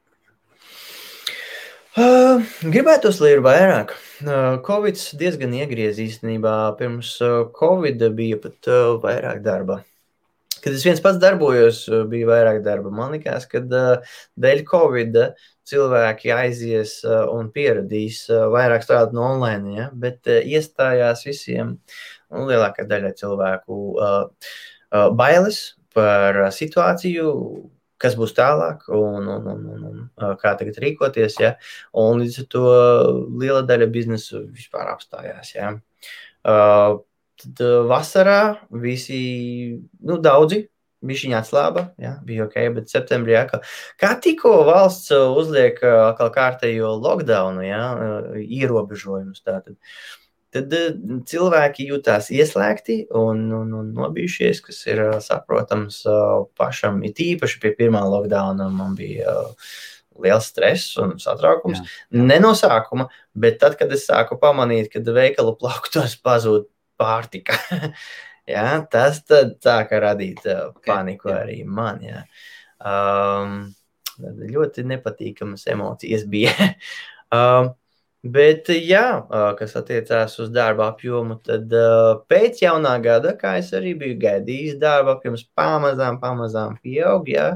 Uh, gribētos, lai ir vairāk. Uh, Covid diezgan iegriez īstenībā. Pirms uh, Covid bija pat uh, vairāk darba. Kad es viens pats darbojos, uh, bija vairāk darba. Man liekas, ka uh, dēļ Covid cilvēki aizies un pieradīs vairāk strādāt no online, ja? bet iestājās visiem un lielākā daļa cilvēku bailes par situāciju, kas būs tālāk un, un, un, un, un kā tagad rīkoties. Ja? Un līdz ar to liela daļa biznesa vispār apstājās. Ja? Uh, tad vasarā visi, nu, daudzi Viņa atslāba, jā, bija ok, bet septembrī atkal. Kā tikko valsts uzliek atkal kārtējo lockdownu, jā, ierobežojumus, tātad, tad cilvēki jutās ieslēgti un, un, un nobijušies, kas ir saprotams pašam. It īpaši pie pirmā lockdowna man bija liels stress un satraukums. Jā. Ne no sākuma, bet tad, kad es sāku pamanīt, ka veikalu plauktos pazūd pārtika. ja, tas sāka radīt okay. paniku jā. arī man. Ja. Um, ļoti nepatīkamas emocijas bija. um, Bet, jā, kas attiecās uz darba apjomu, tad pēc jaunā gada, kā es arī biju gaidījis, darba apjoms pamazām, pamazām pieaug. Jā.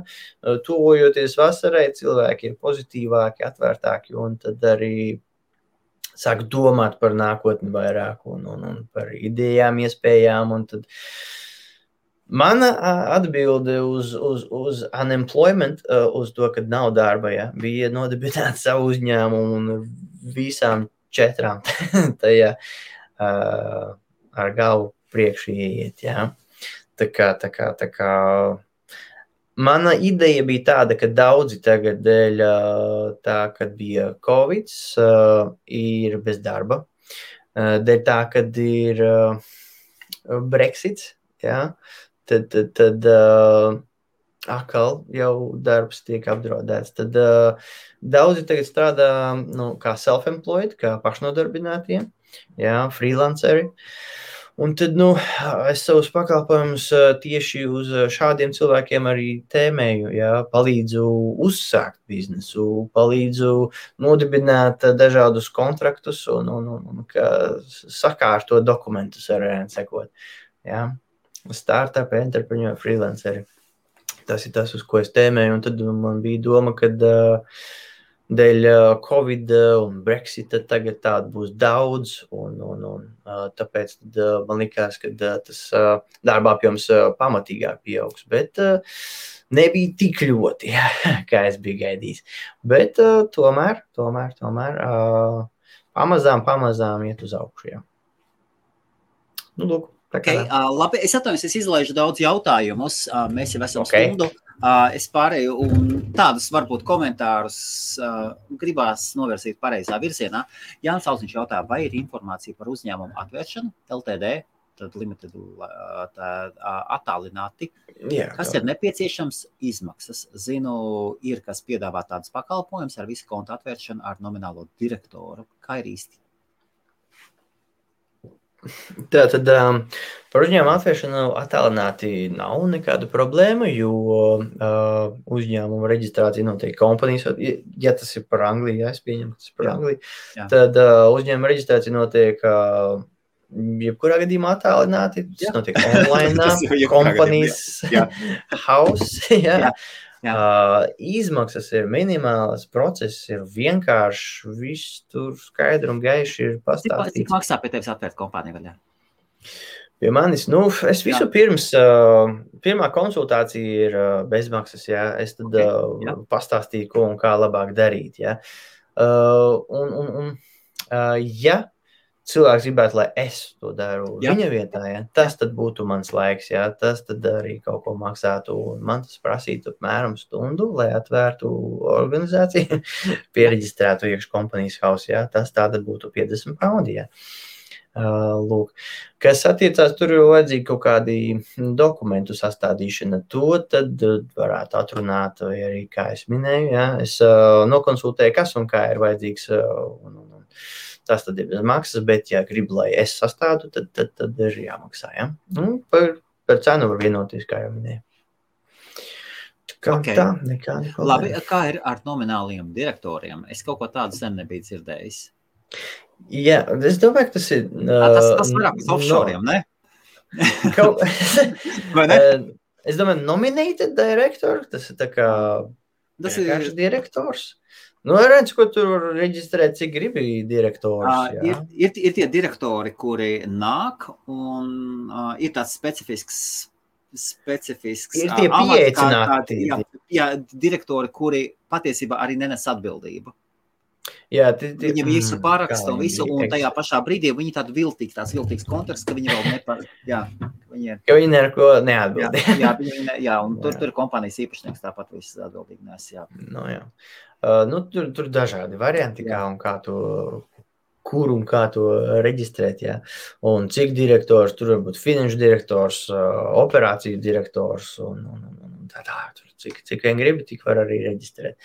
Tuvojoties vasarai, cilvēki ir pozitīvāki, atvērtāki, un tad arī sāk domāt par nākotni vairāk un, un, un par idejām, iespējām. Tad mana atbilde uz, uz, uz unemployment, uz to, ka nav darba, ja, bija nodibināt savu uzņēmumu visām četrām tajā uh, ar galvu priekšu ieiet. Ja? Tā kā, tā kā, tā kā mana ideja bija tāda, ka daudzi tagad dēļ tā, kad bija Covid, ir bez darba. Dēļ tā, kad ir Brexits, ja? tad, tad, tad atkal jau darbs tiek apdraudēts. Tad uh, daudzi tagad strādā nu, kā self-employed, kā pašnodarbinātie, jā, freelanceri. Un tad nu, es savus pakalpojumus tieši uz šādiem cilvēkiem arī tēmēju. Jā, palīdzu uzsākt biznesu, palīdzu nodibināt dažādus kontraktus un, un, un, un sakārtot dokumentus ar sekot. Jā. Startup, entrepreneur, freelanceri tas ir tas, uz ko es tēmēju. Un tad man bija doma, ka uh, dēļ uh, Covid un Brexita tagad tādu būs daudz. Un, un, un, uh, tāpēc tad, uh, man likās, ka uh, tas uh, darba apjoms uh, pamatīgāk pieaugs. Bet uh, nebija tik ļoti, kā es biju gaidījis. Bet uh, tomēr, tomēr, tomēr uh, pamazām, pamazām iet uz augšu. Jā. Nu, lūk. Okay, uh, labi, es atvainojos, es izlaižu daudz jautājumus. Uh, mēs jau esam okay. stundu. Uh, es pārēju un tādus varbūt komentārus uh, gribās novirzīt pareizā virzienā. Jānis Alziņš jautā, vai ir informācija par uzņēmumu atvēršanu LTD, tad limited tā, attālināti. Jā, kas ir nepieciešams? Izmaksas. Zinu, ir kas piedāvā tādas pakalpojumus ar visu kontu atvēršanu ar nominālo direktoru. Kā ir īsti? Tā tad um, par uzņēmumu atvēršanu attālināti nav nekāda problēma, jo uh, uzņēmuma reģistrācija notiek kompanijas. Ja tas ir par Angliju, ja es pieņemu, tas ir par jā, Angliju, jā. tad uh, uzņēmuma reģistrācija notiek uh, jebkurā gadījumā attālināti. Tas jā. notiek online, kompanijas house. Jā. Jā. Uh, izmaksas ir minimālas, process ir vienkāršs, viss tur skaidri un gaiši ir pastāstīts. Cik, cik maksā pie tevis atvērt kompāniju vaļā? Pie manis, nu, es visu jā. pirms, uh, pirmā konsultācija ir uh, bezmaksas, jā, es tad okay, uh, jā. pastāstīju, ko un kā labāk darīt, jā. Uh, un, un, un uh, ja cilvēks gribētu, lai es to daru Jā. viņa vietā, ja, tas būtu mans laiks, ja, tas arī kaut ko maksātu. Man tas prasītu apmēram stundu, lai atvērtu organizāciju, pieregistrētu iekšā kompānijas hausā. Ja, tas būtu 50 paundi. Ja. Lūk. Kas attiecās, tur ir vajadzīgi kaut kādi dokumentu sastādīšana. To tad uh, varētu atrunāt, vai arī, kā es minēju, ja, es uh, nokonsultēju, kas un kā ir vajadzīgs. Uh, un, un, un tas tad ir bez maksas, bet, ja gribi, lai es sastādu, tad, tad, tad ir jāmaksā. Ja? Nu, par, par cenu var vienoties, kā jau minēju. Kā Ok. okay. tā, nekāda Labi, kā ir ar nomināliem direktoriem? Es kaut ko tādu sen nebiju dzirdējis. Jā, es domāju, ka tas ir. Uh, tas tas uh, vairāk uz offshore, ne? Kaut... Vai ne? Es domāju, nominēta direktora. Tas ir tā kā Tas vienkārši ir, direktors. Nu, redz, ko tur var reģistrēt, cik gribi direktors. uh, jā. ir, ir, ir tie direktori, kuri nāk, un uh, ir tāds specifisks. Specifisks, Ir tie tādi, Jā, jā, direktori, kuri patiesībā arī nenes atbildību. Jā, tie, tie, visu mm, un viņi visu, bija un teikt. tajā pašā brīdī viņi tādu viltīgu, tāds viltīgs konteksts, ka viņi vēl nepar, jā, viņi ir. Ka viņi neko Jā, neatbild. jā, viņi, ne, jā, un tur, Jā. tur ir kompānijas īpašnieks tāpat viss atbildīgi nes, jā. Nu, jā. Uh, nu, tur tur dažādi varianti, Jā. kā un kā to. Kur un kā to reģistrēt, jā. un cik direktors, tur var būt finanšu direktors, uh, operāciju direktors un, un, un, tā tā. Tur, cik, cik vien gribi, tik var arī reģistrēt.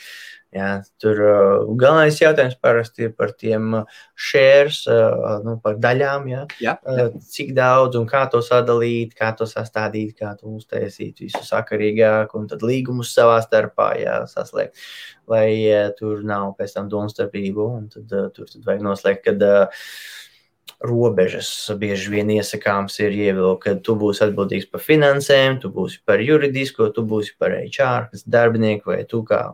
Jā, tur uh, galvenais jautājums parasti ir par tiem uh, shares, uh, nu, par daļām, jā. Jā, jā. Cik daudz un kā to sadalīt, kā to sastādīt, kā to uztaisīt visu sakarīgāk, un tad līgumus savā starpā jā, saslēgt, lai uh, tur nav pēc tam domstarpību, un tad tur tad vajag noslēgt, kad uh, robežas bieži vien iesakāms ir ievilkt, ka tu būsi atbildīgs par finansēm, tu būsi par juridisko, tu būsi par HR, kas darbinieku, vai tu kā,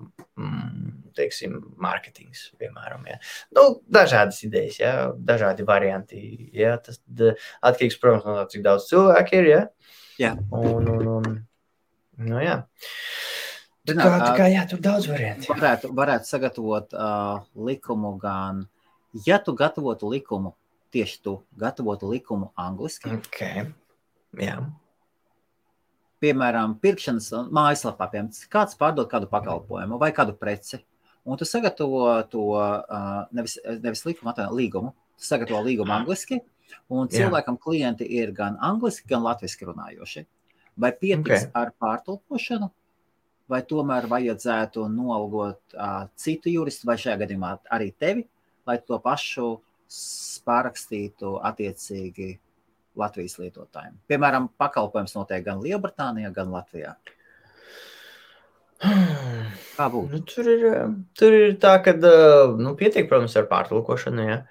teiksim, mārketings, piemēram. Ja. Nu, dažādas idejas, ja, dažādi varianti. Ja. Tas eh, atkarīgs, protams, no tā, cik daudz cilvēku ir. Ja. Jā. Un, un, un, nu, jā. Tā kā, tā kā, jā, tur daudz variantu. varētu, varētu sagatavot uh, likumu gan, ja tu gatavotu likumu, tieši tu gatavotu likumu angliski, Okay. Jā. Piemēram, pirkšanas mājaslapā, piemēram, kāds pārdod kādu pakalpojumu vai kādu preci, un tu sagatavo to nevis, nevis likumu, atvaino, līgumu, tu sagatavo līgumu angliski, un Jā. cilvēkam klienti ir gan angliski, gan latviski runājoši. Vai pietiks Ok. ar pārtulkošanu, vai tomēr vajadzētu nolgot uh, citu juristu, vai šajā gadījumā arī tevi, lai to pašu pārakstītu attiecīgi Latvijas lietotājiem. Piemēram, pakalpojums notiek gan Lielbritānijā, gan Latvijā. Kā būtu? Nu, tur, ir, tur ir tā, ka nu, pietiek, protams, ar pārtulkošanu. Ja.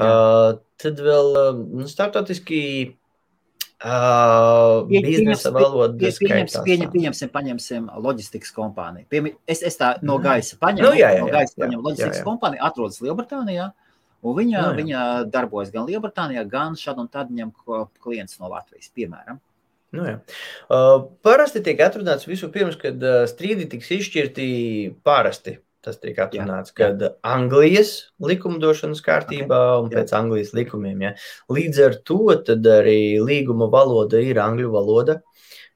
Uh, tad vēl uh, nu, starptautiski uh, biznesa valoda Pie, pieņems, skaitās, pieņem, pieņemsim, paņemsim loģistikas kompāniju. Piemi, es, es tā no Mhm. gaisa paņemu, Nu, jā, jā, no jā, gaisa jā, paņemu jā, loģistikas jā. kompāniju, atrodas Lielbritānijā. Un viņa, Nu, jā. viņa darbojas gan Lielbritānijā, gan šad un tad ņem klients no Latvijas, piemēram. Nu, jā. uh, parasti tiek atrunāts vispirms, kad uh, strīdi tiks izšķirti parasti. Tas tiek atrunāts, kad Anglijas likumdošanas kārtībā un jā. pēc Anglijas likumiem. Ja. Līdz ar to arī līguma valoda ir angļu valoda,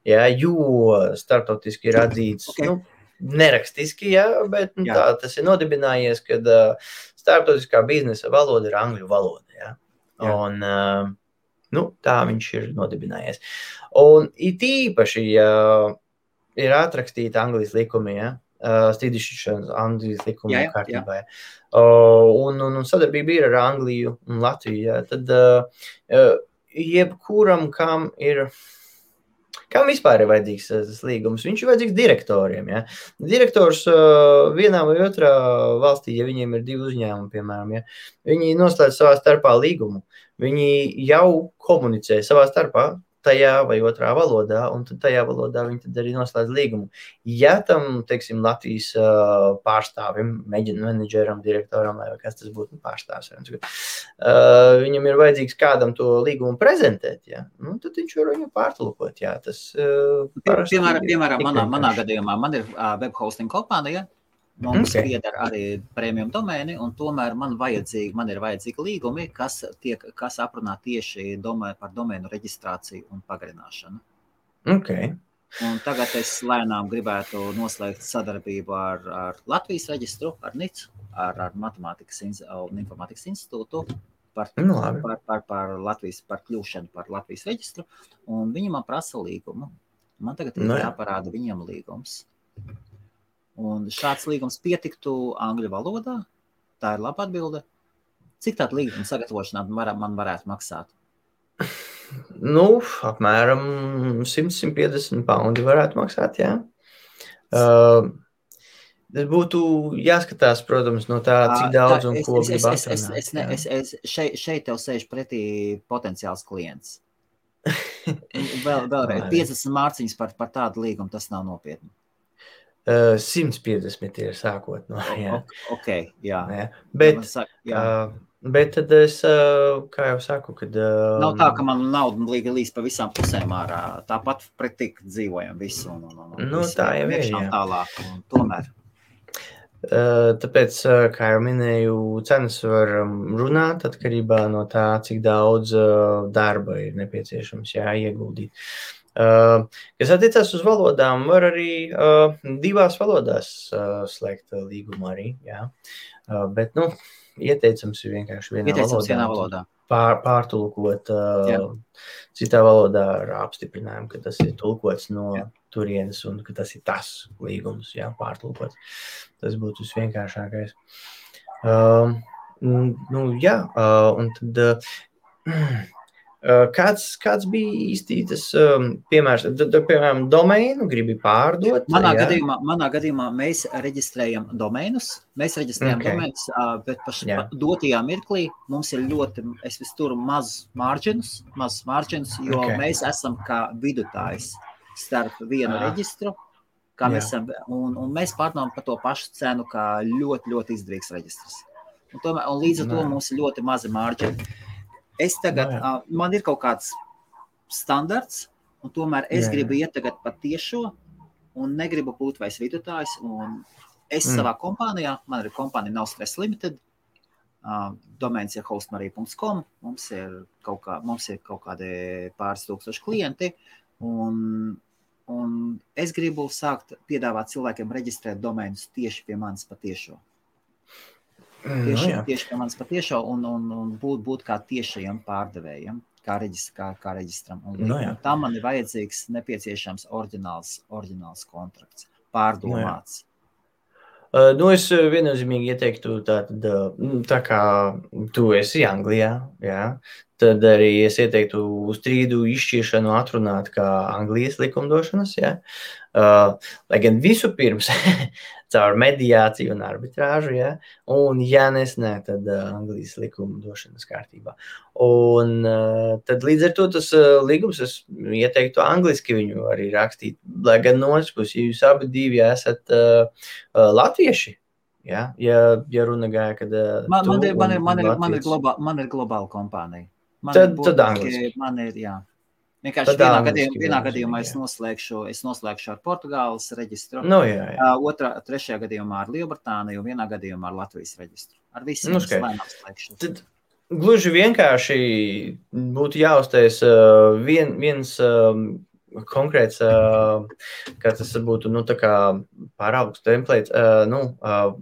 ja, jo starptautiski ir atzīts. Ok. Nu, Nerakstiski, jā, bet nu, Jā. tā tas ir nodibinājies, ka uh, starptautiskā biznesa valoda ir angļu valoda. Jā. Jā. Un, uh, nu, tā viņš ir nodibinājies. Un it īpaši, ja ir atrakstīta Anglijas likumi, ja, strīdišķināšanas Anglijas likuma Jā, jā, jā. kārtībā, ja, uh, un, un, un sadarbība ir ar Angliju un Latviju, ja, tad uh, uh, jebkuram, kam ir. Kam vispār ir vajadzīgs uh, tas līgums? Viņš ir vajadzīgs direktoriem. Ja? Direktors uh, vienā vai otrā valstī, ja viņiem ir divi uzņēmumi, piemēram, ja, viņi noslēdz savā starpā līgumu. Viņi jau komunicē savā starpā, tajā vai otrā valodā, un tad tajā valodā viņi tad arī noslēdz līgumu. Ja tam, teiksim, Latvijas uh, pārstāvim, menedžeram, direktoram, vai kas tas būtu, pārstāvs, uh, viņam ir vajadzīgs kādam to līgumu prezentēt, ja? nu, tad viņš var viņu pārtulkot. Jā, tas uh, Piemēram, piemēram manā, manā gadījumā man ir uh, web hosting kompānija, Mums okay. pieder arī prēmijum domēni, un tomēr man, vajadzīgi, man ir vajadzīgi līgumi, kas, tiek, kas aprunā tieši domē, par domēnu reģistrāciju un pagarināšanu. Okay. Un tagad es lēnām gribētu noslēgt sadarbību ar, ar Latvijas reģistru, ar NIC, ar, ar Matemātikas un Informātikas institūtu par, Nu, labi. par, par, par, Latvijas, par kļūšanu par Latvijas reģistru, un viņi man prasa līgumu. Man tagad ir Nu, jā. jāparāda viņiem līgums. Un šāds līgums pietiktu angļu valodā. Tā ir laba atbilde. Cik tāda līguma sagatavošanā man var- man varētu maksāt? Nu, apmēram 100-150 paundi varētu maksāt. Jā. Uh, tas būtu jāskatās, protams, no tā, cik daudz un es, ko es, grib es, es, es, ne, es, es šeit, šeit tev sēž pretī potenciāls klients. Vēl, vēlreiz, Labi. 50 mārciņas par, par tādu līgumu tas nav nopietni. Uh, 150 ir sākot no. Jā. O- Ok, jā. Jā. Bet, Man saka, jā. uh, bet tad es, uh, kā jau saku, kad. Uh, Nav tā, ka man nauda līga līdz pa visām pusēm ārā. Tāpat pretī dzīvojam visu. Un, un, un, Nu, visu tā jau ir, jā. Tālāk, un tomēr. Uh, Tāpēc, kā jau minēju, cenas var um, runāt atkarībā no tā, cik daudz uh, darba ir nepieciešams jā, ieguldīt. Uh, Kas attiecas uz valodām, var arī uh, divās valodās uh, slēgt uh, līgumu arī. Jā. Uh, bet, nu, ieteicams ir vienkārši vienā Ieteicams valodā. vienā valodā. Pār, pārtulkot uh, citā valodā ar apstiprinājumu, ka tas ir tulkots no Jā. turienes un ka tas ir tas līgums, jā, pārtulkots. Tas būtu visvienkāršākais. Um, nu, jā, uh, un tad. Uh, Uh, kāds, kāds bija īsti tas um, piemērs? Piemēram, domēnu gribi pārdot. Manā jā? gadījumā, manā gadījumā mēs reģistrējam domēnus. Mēs reģistrējam Ok. okay. domēnus, bet pa š- Jā. pa dotajā mirklī mums ir ļoti, es vis turu mazus mārģinus, mazus mārģinus, jo Ok. okay. mēs esam kā vidutājs starp vienu Ah. reģistru. Kā mēs, Jā. esam, un, un mēs pārdomājam par to pašu cenu, kā ļoti, ļoti izdevīgs reģistrs. Un, tomēr, un līdz ar to mums ir ļoti mazi mārģini. Es tagad, Nē. uh, man ir kaut kāds standarts, un tomēr es Jā. gribu iet tagad pa tiešo, un negribu būt vairs vidutājs. Es Mm. savā kompānijā, man ir kompānija Nav Stress Limited, uh, domēns ir hostmarija.com, mums ir kaut, kā, mums ir kaut kādi pāris tūkstoši klienti, un, un es gribu sākt piedāvāt cilvēkiem reģistrēt domēnus tieši pie manis patiešo. Mm, Tieši, nu, no jā. tieši pie manis patiešo, un, un, un būt, būt kā tiešajam pārdevējam. Kā, reģist, kā, kā reģistram. Un, Nu, jā. un tam man ir vajadzīgs nepieciešams oriģināls, oriģināls kontrakts, pārdomāts. Uh, nu, es uh, viennozīmīgi ieteiktu, tātad, uh, nu, tā kā tu esi Anglijā, jā, tad arī es ieteiktu strīdu izšķiršanu atrunāt kā Anglijas likumdošanas. Jā. Lai gan visu pirms caur mediāciju un arbitrāžu, jā, un, ja nesnē, tad uh, Anglijas likumdošanas kārtībā. Un uh, tad līdz ar to tas uh, līgums, es ieteiktu angliski viņu arī rakstīt, lai gan no otras puses, ja jūs abi divi esat uh, uh, latvieši, ja, ja, ja runa gāja, kad uh, Man, man, ir, man, ir, man, ir, man, ir globā, man ir globāla kompānija. Man Tad- ir tad burtiski- angliski. Man ir, jā. Vienkārši Tad vienā, gadījumā, vienā gadījumā es noslēgšu, es noslēgšu ar Portugāles reģistru. Nu, jā, jā. Uh, Otrā, trešajā gadījumā ar Lielbritāniju, un vienā gadījumā ar Latvijas reģistru. Ar visiem Nu, slēgšu. Tad gluži vienkārši būtu jāuztais uh, vien, viens um, konkrēts, uh, kā tas būtu, nu, tā kā paraugs templates, uh, nu, uh,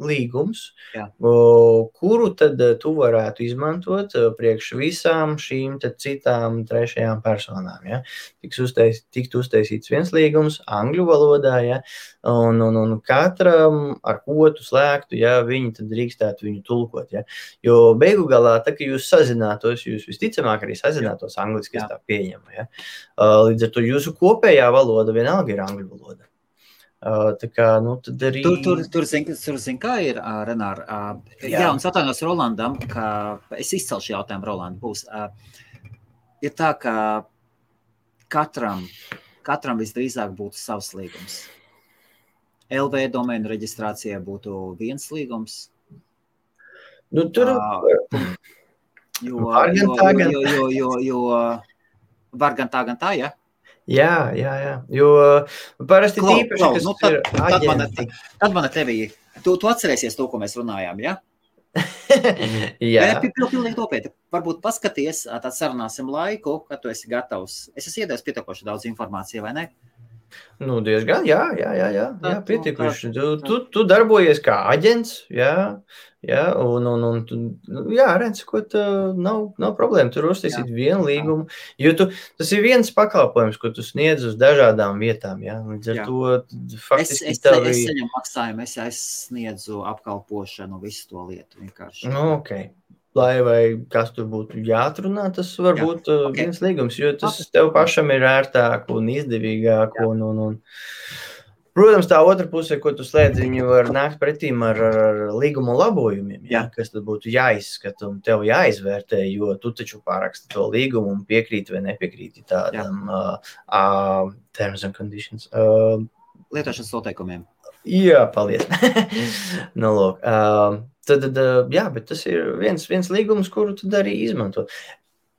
līgums, Jā. kuru tad uh, tu varētu izmantot uh, priekš visām šīm citām trešajām personām. Ja? Tiks uztais, tikt uztaisīts viens līgums angļu valodā, ja? un, un, un katram, ar ko tu slēgtu, ja viņi tad drīkstētu viņu tulkot. Ja? Jo beigu galā, tā kā jūs sazinātos, jūs visticamāk arī sazinātos angliski, es tā pieņemu. Ja? Uh, Līdz ar to jūsu kopējā valoda vienalga ir angļu valoda. Uh, Tā kā, nu, arī. Tur, tur, tur, zin, tur zin, kā ir, uh, Renār. Uh, jā. Jā. un es atvainojos Rolandam, ka es izcelšu jautājumu Rolandam. Būs. Uh, ir tā, ka katram, katram visdrīzāk būtu savs līgums. LV domēnu reģistrācijai būtu viens līgums. Nu, tur Ā, Jo, jo, jo, jo, jo, jo, jo var gan tā, gan tā, ja? Jā, jā, jā. Jo parasti Klau, tīpaši, klau, kas nu, tad, ir tad, man, tad man tevi, tu, tu atcerēsies to, ko mēs runājām, ja? jā, Jā, pilnīgi nopietni. Varbūt paskaties, tad sarunāsim laiku, kad tu esi gatavs. Es esmu iedevis pietiekoši daudz informāciju, vai ne? Nu diezgan, jā, jā, jā, jā, jā tā- Tu, tu, tu darbojies kā aģents, jā, jā, un, un, un tu, nu, jā, redz, ko tā nav, nav problēma. Tur uztaisīt vienu līgumu, jo tu, tas ir viens pakalpojums, ko tu sniedz uz dažādām vietām, jā. Līdz ar Jā. to tad Es, faktiski es, tev es ir. saņemu maksājumu, es aizsniedzu apkalpošanu, visu to lietu. Vienkārši. Nu, ok. Lai vai kas tur būtu jāatrunā, tas var Jā, būt uh, ok. viens līgums, jo tas tev pašam ir ērtāk un izdevīgāk. Jā. Un, un, un. Protams, tā otra puse, ko tu slēdz, viņi var nākt pretī ar, ar, ar līguma labojumiem, Jā. kas tad būtu jāizskata un tev jāizvērtē, jo tu taču pāraksti to līgumu un piekrīti vai nepiekrīti tādam uh, uh, terms and conditions. Uh, Lietošanas noteikumiem. Jā, paldies. nu, lūk, uh, tad, tad, uh, jā, bet tas ir viens, viens līgums, kuru tu arī izmanto.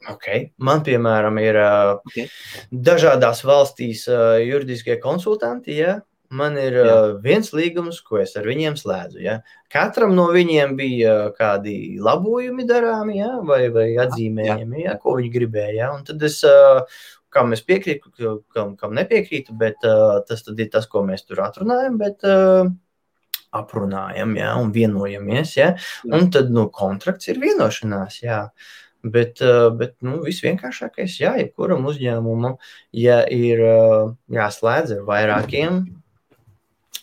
Okay. Man, piemēram, ir uh, Okay. dažādās valstīs uh, juridiskie konsultanti. Ja? Man ir Jā. uh, viens līgums, ko es ar viņiem slēdzu. Ja? Katram no viņiem bija uh, kādi labojumi darāmi, ja? vai, vai atzīmējumi, ja? ko viņi gribēja. Ja? Un tad es, uh, kam es piekrītu, kam, kam nepiekrītu, bet uh, tas ir tas, ko mēs tur atrunājam. Bet, uh, Aprunājam, ja, un vienojamies. Ja, Jā. un tad nu, kontrakts ir vienošanās. Jā. Bet, uh, bet nu, visvienkāršākais, jā, jebkuram uzņēmumam, ja ir uh, jāslēdz ar vairākiem,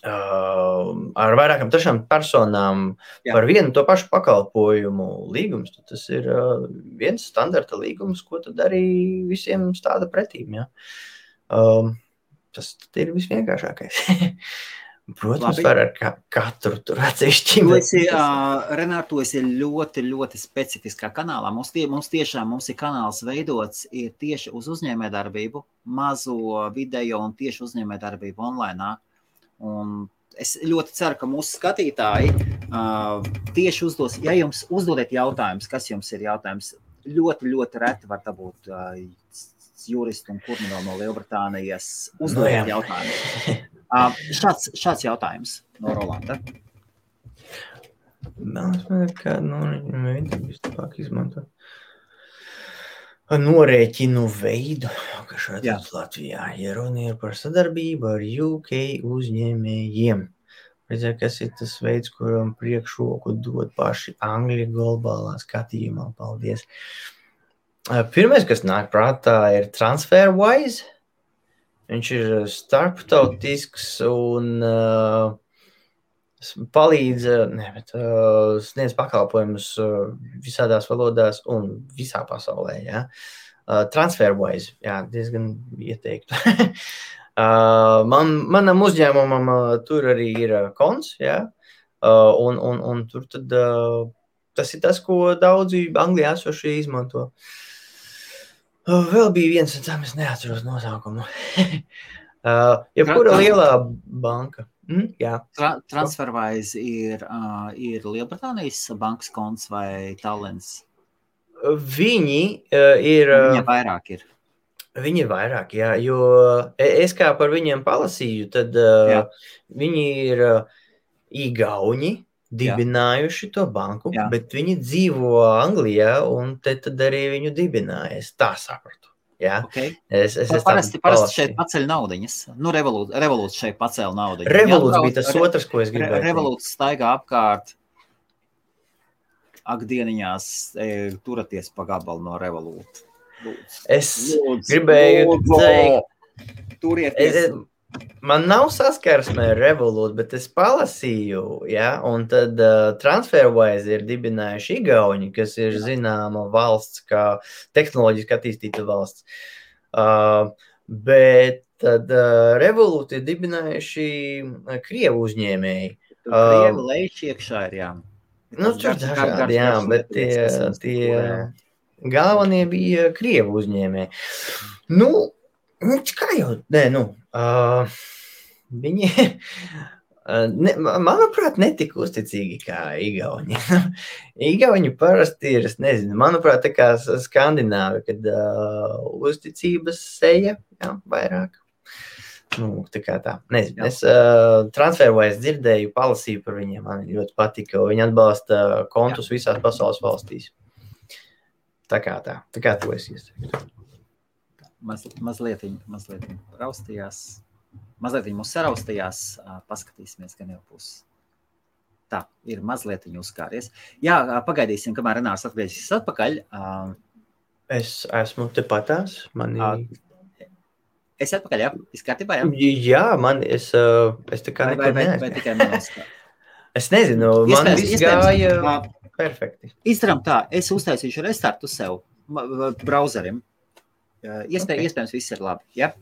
uh, ar vairākām trešām personām Jā. par vienu to pašu pakalpojumu līgums, tas ir uh, viens standarta līgums, ko arī visiem stāda pretīm. Ja? Um, tas tad ir visvienkāršākais. Protams, Labi. var ar ka katru tur atsevišķi. Tas- uh, Renārs, tu esi ļoti, ļoti specifiskā kanālā. Mums, tie, mums tiešām mums ir kanāls veidots ir tieši uz uzņēmējdarbību, mazo video un tieši uzņēmējdarbību online. Un es ļoti ceru, ka mūsu skatītāji uh, tieši uzdos, ja jums uzdodat jautājumus, kas jums ir jautājums, ļoti, ļoti reti var dabūt uh, juristu un kurni vēl no Lielbritānijas Nu, uzdot jā. jautājumus. Uh, šāds, šāds jautājums no Rolanda. Mēlis man ir kāda norēķina veida, vislabāk izmantot. Norēķinu veidu, ka šeit Jā. Latvijā ir runa ir par sadarbību ar UK uzņēmējiem. Redzēt, kas ir tas veids, kuram priekšroku dod paši Angļu globālā skatījumā. Paldies! Pirmais, kas nāk prātā, ir TransferWise. Viņš ir starptautisks un uh, palīdz, ne, bet, uh, sniedz pakalpojumus uh, visādās valodās un visā pasaulē. Ja? Uh, TransferWise, jā, diezgan ieteiktu. uh, man, manam uzņēmumam uh, tur arī ir uh, konts, ja? uh, un, un, un tur tad, uh, tas ir tas, ko daudzi Anglijā esošie izmanto. Uh, Vēl bija viens, un tam es neatceros nosaukumu. uh, jebkura lielā banka. Mm, jā, Tra Transferwise ir, uh, ir Lielbritānijas bankas konts vai Tallinas. viņi uh, ir. Viņiem vairāk ir. Viņi ir vairāk, jā, jo e- es kā par viņiem palasīju, tad uh, Jā. viņi ir uh, īgauni, dibinājuši to banku, Jā. bet viņi dzīvo Anglijā, un te tad arī viņu dibināja. Es tā sapratu. Jā, Okay. es, es, es Parasti, parasti šeit paceļ naudiņas. Nu, Revolūts Revolūt šeit pacēla naudu. Revolūts bija tas otrs, ko es gribēju. Revolūts staigā apkārt. Ak, dieniņās, e, turieties pa gabalu no revolūta. Es Lūdzu, gribēju lūdzu, teikt- Turieties. Es, man nav saskarsme ar Revolūtu, bet es palasīju, ja, un tad uh, TransferWise ir dibinājuši Igauni, kas ir zināma valsts, kā tehnoloģiski attīstīta valsts. Uh, bet tad uh, Revolūtu ir dibinājuši uh, Krievu uzņēmēji. Tur Krievi lejuši iekšā ir, jā. Nu, tur dažādi, jā, bet tie, tie galvenie bija Krievu uzņēmēji. Nu, nu, kā jau, nē, nu, uh, viņi, Ne, manuprāt, netik uzticīgi kā Igauni. Igauni parasti ir, es nezinu, manuprāt, tā kā skandināvi, kad uh, uzticības seja, jā, vairāk. Nu, tā kā tā. Nezinu, es uh, transferoju, dzirdēju, palasīju par viņiem. Man ļoti patika. Viņi atbalsta kontus Jā. visās pasaules valstīs. Tā kā tā. Tā kā to es iesaku. Maz, mazliet, mazliet raustījās. Mazliet mums saraustījās. Paskatīsimies, gan jau pusi. Tā ir mazliet uzkāries. Jā, pagaidīsim, kamēr Renārs atgriezīsies atpakaļ. Es esmu tepatās. Mani... Es atpakaļ, jā, viss kārtībā, jā? Jā, man, es, es tā kā vai, vai, vai, vai tikai manos. es nezinu, man viss gāja perfekti. Izdarām tā, es uztaisīšu restartu sev, browserim. Iespēj, okay. Iespējams, viss ir labi, jā?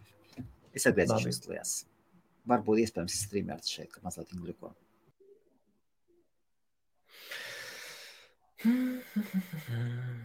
Es atgriezīšu uztlījās. Varbūt iespējams streamēts šeit, ka mazliet gliko. Hmm.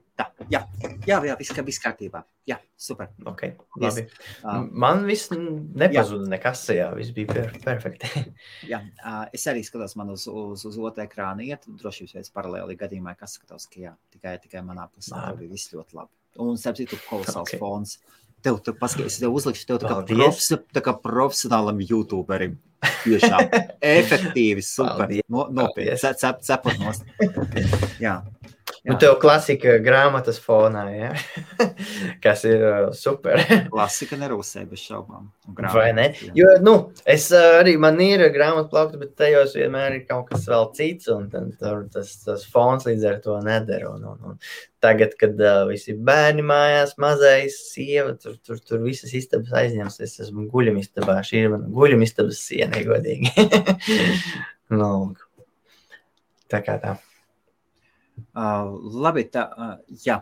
Tā, jā, jā, jā viss, viss kārtībā. Jā, super. Okay, labi. Yes. Uh, Man viss nepazuda nekas, jā, viss bija per perfekti. jā, uh, es arī skatos man uz, uz, uz otru ekrānu iet, drošības veids paralēli gadījumā, kas skatos, ka jā, tikai, tikai manā pusē labi. bija viss ļoti labi. Un, starp citu, kolosāls okay. fons. Tev, tu paskaties, tev uzlikšu tev tā kā, profes, tā kā profesionālam youtuberim. Tiešām efektīvi, super. No, nopietni, cep, cepot nost. Jā. Nu, tev klasika grāmatas fonā, ja? kas ir uh, super. klasika nerūsē bez šaubām. Vai ne? Jā. Jo, nu, es uh, arī man ir grāmatu plaukta, bet tajos vienmēr ir kaut kas vēl cits, un tad, tas, tas fons līdz ar to nedara. Un, un, un tagad, kad uh, visi bērni mājās, mazais sieva, tur, tur, tur visas istabas aizņems, es esmu guļamistabā, šī ir mana guļamistabas siena, godīgi. nu, tā kā tā. Uh, labi, tā, uh, jā,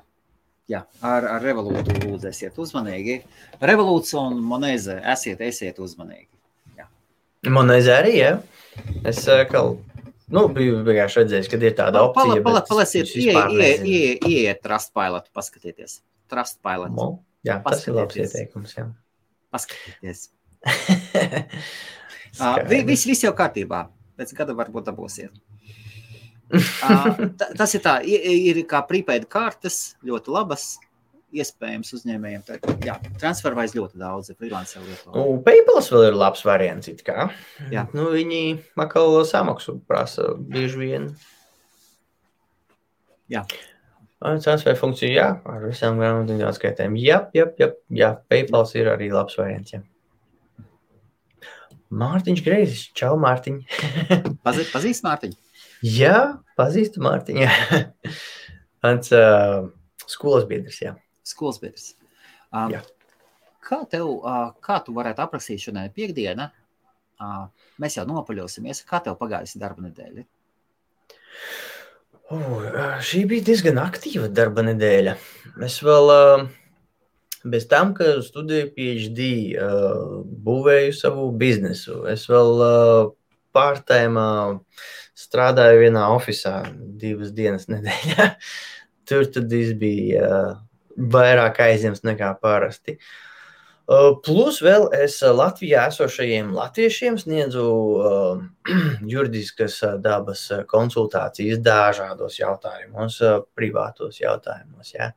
jā, ar, ar revolūtu lūdzu esiet uzmanīgi. Revolūcija un monēze, esiet, esiet uzmanīgi. Jā. Monēze arī, jā. Es kaut Nu, biju vienkārši redzējis, ka ir tāda opcija. Pala, pala, palasiet, ieiet ie, Trustpilot, paskatieties. Trustpilot. Mo, jā, tas ir labs ieteikums, jā. Paskatieties. uh, viss, viss jau kārtībā. Pēc gada varbūt dabūsiet tas ir tā, ir kā prepaid kartes, ļoti labas. Iespējams, uzņēmējiem tā ir transfervais ļoti daudz. Freelancer lieto. Nu, PayPal vēl ir labs variants. Nu, viņi atkal samaksu prasa bieži vien. Jā. Transfer funkcija, jā, ar visām grāmatām atskaitēm. Jā, jā, jā, jā, PayPal ir arī labs variants. Jā. Mārtiņš Greizis, čau, Mārtiņ. Pazīst Mārtiņu? Jā, pazīstu Mārtiņu. Mans uh, skolas biedrs. Jā. Skolas biedrs. Um, jā. Kā tev, uh, kā tu varētu aprakstīt šodien piekdienu? Uh, mēs jau nopaļosimies. Kā tev pagājusi darba nedēļa? Uh, šī bija diezgan aktīva darba nedēļa. Es vēl uh, bez tam, ka studēju PhD, uh, būvēju savu biznesu. Es vēl uh, pārtēmā strādāju vienā oficiālā divas dienas nedēļā. Tur viss bija uh, vairāk aizņemts nekā parasti. Uh, plus vēl es Latvijā esošajiem latviešiem sniedzu uh, juridiskas dabas konsultācijas dažādos jautājumos, uh, privātos jautājumos. Ja.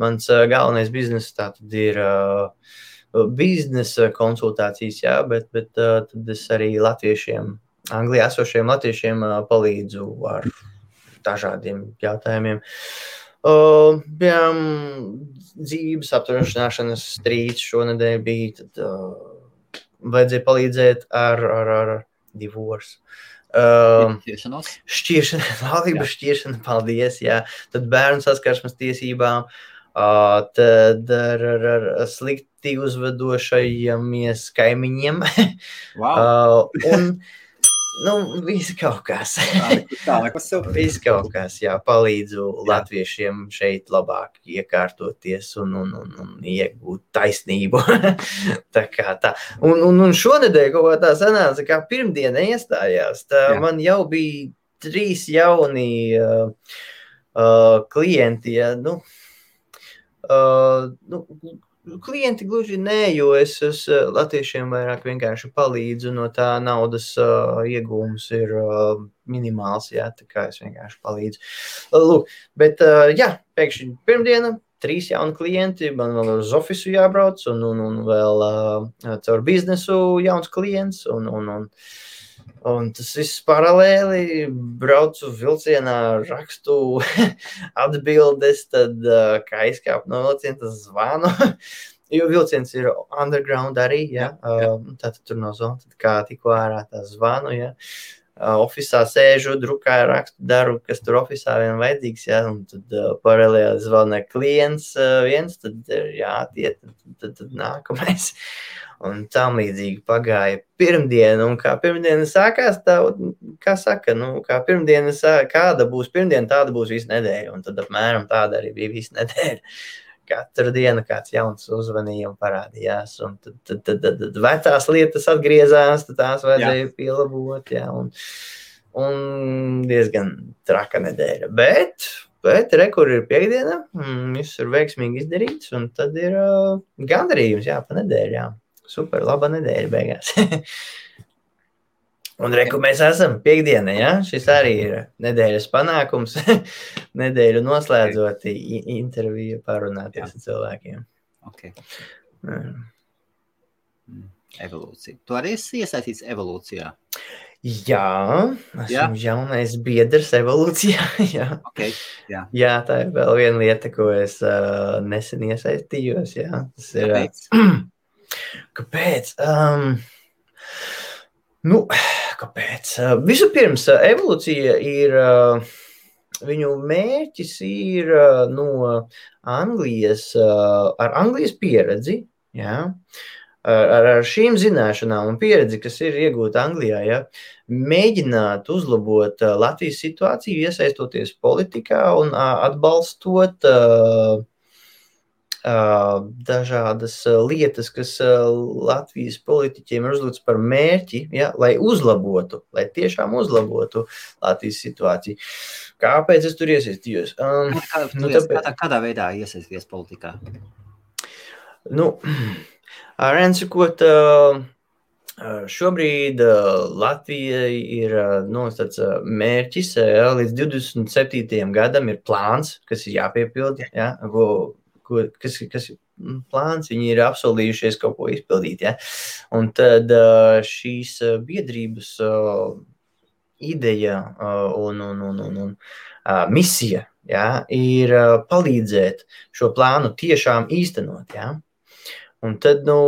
Mans uh, galvenais bizness tātad ir uh, biznesa konsultācijas, jā, bet, bet uh, tad es arī latviešiem Anglijā esošiem latviešiem palīdzu ar dažādiem jautājumiem. Uh, bijām dzīves apturēšanas strīds šonadēļ bija, tad uh, vajadzēja palīdzēt ar, ar, ar divorce. Uh. Šķiršana, laulība šķiršana, paldies, jā. Tad bērnu saskarsmes tiesībām, uh, tad ar, ar, ar slikti uzvedošajamies kaimiņiem. Wow. uh, un Nu, viss kaut kas. Viss kaut kas, jā, palīdzu jā. latviešiem šeit labāk iekārtoties un, un, un, un iegūt taisnību. tā kā tā. Un, un, un šonedēļ kaut kā tā sanāca, kā pirmdiena iestājās. Tā jā. man jau bija trīs jauni uh, uh, klienti, ja, nu, uh, nu, klienti gluži nē, jo es, es latviešiem vairāk vienkārši palīdzu, no tā naudas uh, iegūms ir uh, minimāls, jā, tā kā es vienkārši palīdzu. Lūk, bet, uh, jā, pēkšņi pirmdiena, trīs jauni klienti, man vēl uz ofisu jābrauc, un, un, un vēl uh, caur biznesu jauns klients, un, un, un, un tas viss paralēli, braucu vilcienā, rakstu atbildes, tad, kā izkāp no vilciena, tas zvanu, jo vilciens ir underground arī, ja, uh, tad tur no zonas, kā tikko ārā tā zvanu, ja, oficiālā sēžu, drukāju, rakstu, daru, kas tur oficiālā vien vajadzīgs. Ja, un tad uh, paralēli zvanīja klients uh, viens, tad ir jātiet, tad, tad, tad nākamais. Un tam līdzīgi pagāja pirmdiena, un kā pirmdiena sākās, tā, kā saka, nu, kā pirmdiena, sā, kāda būs pirmdiena, tāda būs visa nedēļa, un tad apmēram tāda arī bija visa nedēļa katru dienu kāds jauns uzvanīja un parādījās. Un tad, tad, tad, tad, tad vecās lietas atgriezās, tad tās vajadzēja jā. pielabot. Jā, un, un diezgan traka nedēļa. Bet, bet re, kur ir piekdiena, mm, viss ir veiksmīgi izdarīts, un tad ir uh, gandarījums, jā, pa nedēļām. Super, laba nedēļa beigās. Un reku mēs esam piekdienā, ja? šis arī ir nedēļas panākums. Nedēļu noslēdzot interviju parunāties ar cilvēkiem. Okay. Mm. Evolūcija. Tu arī esi iesaistīts evolūcijā. Jā, esmu jā. jaunais biedrs evolūcijā. jā. Okay, jā. jā, tā ir vēl viena lieta, ko es uh, nesen iesaistījos. Jā. Tas ir, Kāpēc? Kāpēc? Um, nu, kāpēc? Vispirms, evolūcija ir. Viņu mērķis ir no Anglijas, ar Anglijas pieredzi, jā, ar, ar šīm zināšanām un pieredzi, kas ir iegūta Anglijā, ja, mēģināt uzlabot Latvijas situāciju, iesaistoties politikā un atbalstot uh, dažādas lietas, kas Latvijas politiķiem ir uzlikts par mērķi, ja, lai uzlabotu, lai tiešām uzlabotu Latvijas situāciju. Kāpēc es tur iesaistījos? Um, kā, nu, tāpēc... kādā, kādā veidā iesaistīties politikā? Nu, Rensakot, šobrīd Latvijai ir nu, tāds mērķis līdz 27. gadam ir plāns, kas ir jāpiepilda, ja, ko, kas, kas ir plāns, viņi ir apsolījušies kaut ko izpildīt. Ja? Un tad šīs biedrības ideja un, un, un, un, un misija ja, ir palīdzēt šo plānu tiešām īstenot. Ja? Un tad, nu,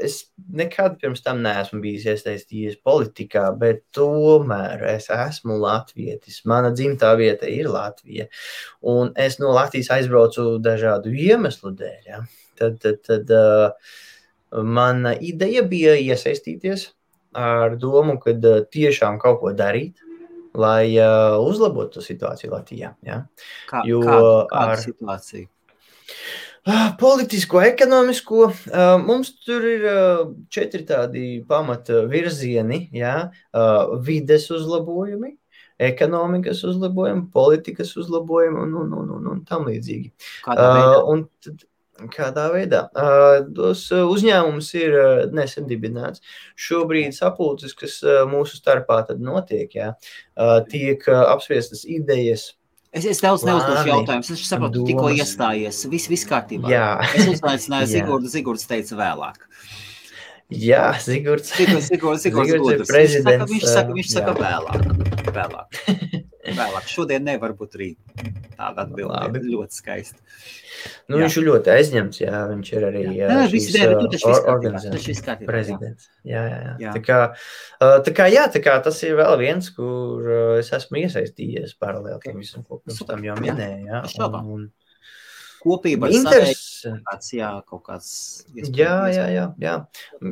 es nekad pirms tam neesmu bijis iesaistījies politikā, bet tomēr es esmu latvietis. Mana dzimtā vieta ir Latvija. Un es no Latvijas aizbraucu dažādu iemeslu dēļ. Ja? Tad, tad, tad uh, mana ideja bija iesaistīties ar domu, ka uh, tiešām kaut ko darīt. Lai uh, uzlabotu situāciju Latvijā. Ja? Kā, jo kāda, kāda ar situāciju? Ah, politisko, ekonomisko. Ah, mums tur ir ah, četri tādi pamata virzieni, jā, vides uzlabojumi, ekonomikas uzlabojumi, politikas uzlabojumi un, un, un, un, un tam līdzīgi. Kādā veidā? Un tad, Kādā veidā? Tos uzņēmums ir nesen dibināts. Šobrīd sapulces, kas mūsu starpā notiek, jā, tiek apspriestas idejas Es, es daudz neuzdošu jautājumus. Es saprotu, tikko iestājies. Viss, viss kārtībā. Jā. Es uzaicināju Zigordu. Zigords teica vēlāk. Jā, Zigords. Zigords, Zigords, Zigords, Zigords ir prezidents. Viņš saka, viņš saka, viņš saka vēlāk. Vēlāk. vēlāk. Šodien nevar būt rīt. Tāda atbilde ļoti skaista. Nu, jā. viņš ir ļoti aizņemts. Jā, viņš ir arī organizācijas prezidents. Jā, jā, jā. jā. Tā, kā, tā kā, jā, tā kā tas ir vēl viens, kur es esmu iesaistījies paralēli tam visam, ko pirms tam jau minēju. Jā, un, un, kopība ar Interes... savējiem, kaut kāds. Jā, jā, jā, jā.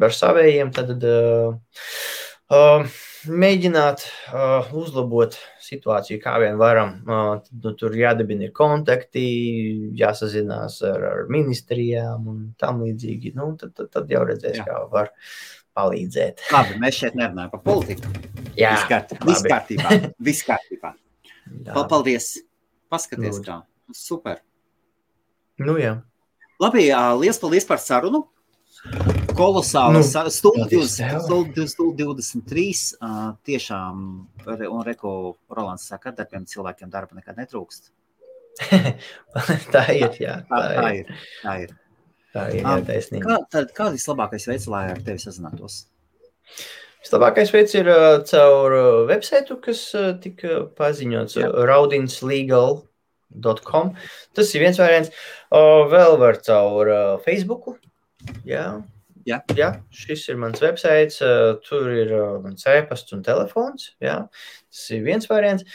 Ar savējiem tad. Uh, mēģināt uh, uzlabot situāciju, kā vien varam. Uh, nu, tur jādabina kontakti, jāsazinās ar, ar ministrijām un tam līdzīgi. Nu, tad, tad, tad jau redzēs, Jā. kā var palīdzēt. Labi, mēs šeit nerunājam par politiku. Jā, viss kārtībā. Viss kārtībā. Paldies! Paskaties, Lūdzu. kā. Super. Nu, jā. Labi, liels paldies par sarunu. Kolosāla Nu, stunda paldies tev. 23. ā, Tiešām, un Reko Rolands saka, ka darbiem cilvēkiem darba nekad netrūkst. tā ir. Jā, Tā, tā, tā ir. Tā ir. Tā ir jā, taisnība. Kā, tad, ir vislabākais veids, lai ar tevi sazinātos? Vislabākais veids ir uh, caur uh, websaitu, kas uh, tika paziņots uh, raudinslegal.com. Tas ir viens variants. Uh, vēl var caur uh, Facebook. Jā. Jā. jā, šis ir mans websites. Uh, tur ir uh, mans e-pasts un telefons. Jā. Tas ir viens variants.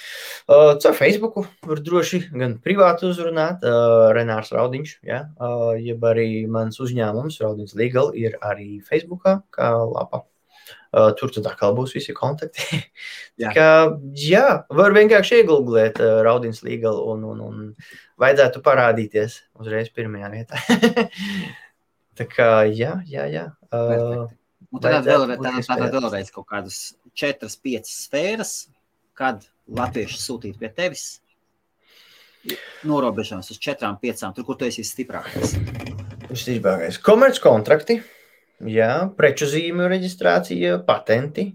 Uh, caur Facebook var droši gan privāti uzrunāt. Uh, Renārs Raudiņš, jā. Uh, jeb arī mans uzņēmums, Raudins Legal, ir arī Facebookā kā lapa. Uh, tur tad atkal būs visi kontakti. Jā. Kā, jā, var vienkārši iegūglēt uh, Raudins Legal un, un, un vajadzētu parādīties uzreiz pirmajā vietā. Tā kā, jā, jā, jā. Uh. Un tad vajadzētu vēl, būt tad, tad iespējams. vēlreiz kaut kādas četras, piecas sfēras, kad latvieši sūtīt pie tevis. Norobežams uz četrām, piecām, tur, kur tu esi stiprākais. Visticamākais. Komerckontrakti, jā, preču zīmju reģistrācija, patenti.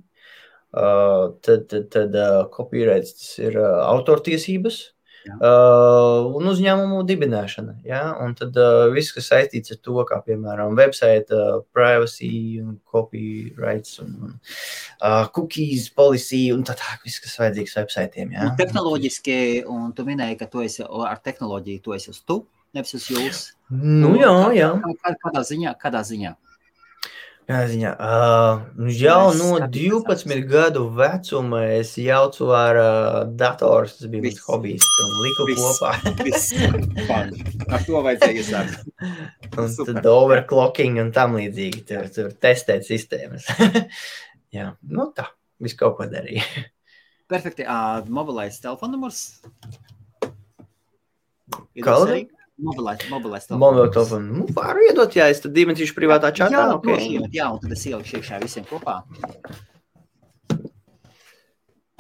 Uh, tad tad, tad uh, copyrights, tas ir uh, autortiesības. Uh, un uzņēmumu dibināšana. Jā, un tad uh, viss, kas saistīts ar to, kā piemēram website, uh, privacy, un copyrights, un, un uh, cookies, policy un tā tālāk, viss, kas vajadzīgs websaitiem. Jā. Un tehnoloģiski, un tu minēji, ka tu esi ar tehnoloģiju, tu esi uz tu, nevis uz jūs. Nu, jā, jā. Kā, kādā ziņā? Kādā ziņā? Jā, ziņā. Uh, jau Es no skatītos 12 gadu vecuma es jaucu ar uh, datoru. Tas bija mans hobijs. Un liku Viss. kopā. Viss. Ar to vajadzēja iesākt. Un Super. tad overclocking un tam līdzīgi. Tur, tur testēt sistēmas. jā, nu tā. Viss kaut ko darīja. Perfekti. Uh, mobilais telefonnumurs. Ir Telefonu. Nu, varu iedot, jā, es tad dimensīšu privātā čatā. Jā, ok. okay. jā, un tad es ielikšu iekšā visiem kopā.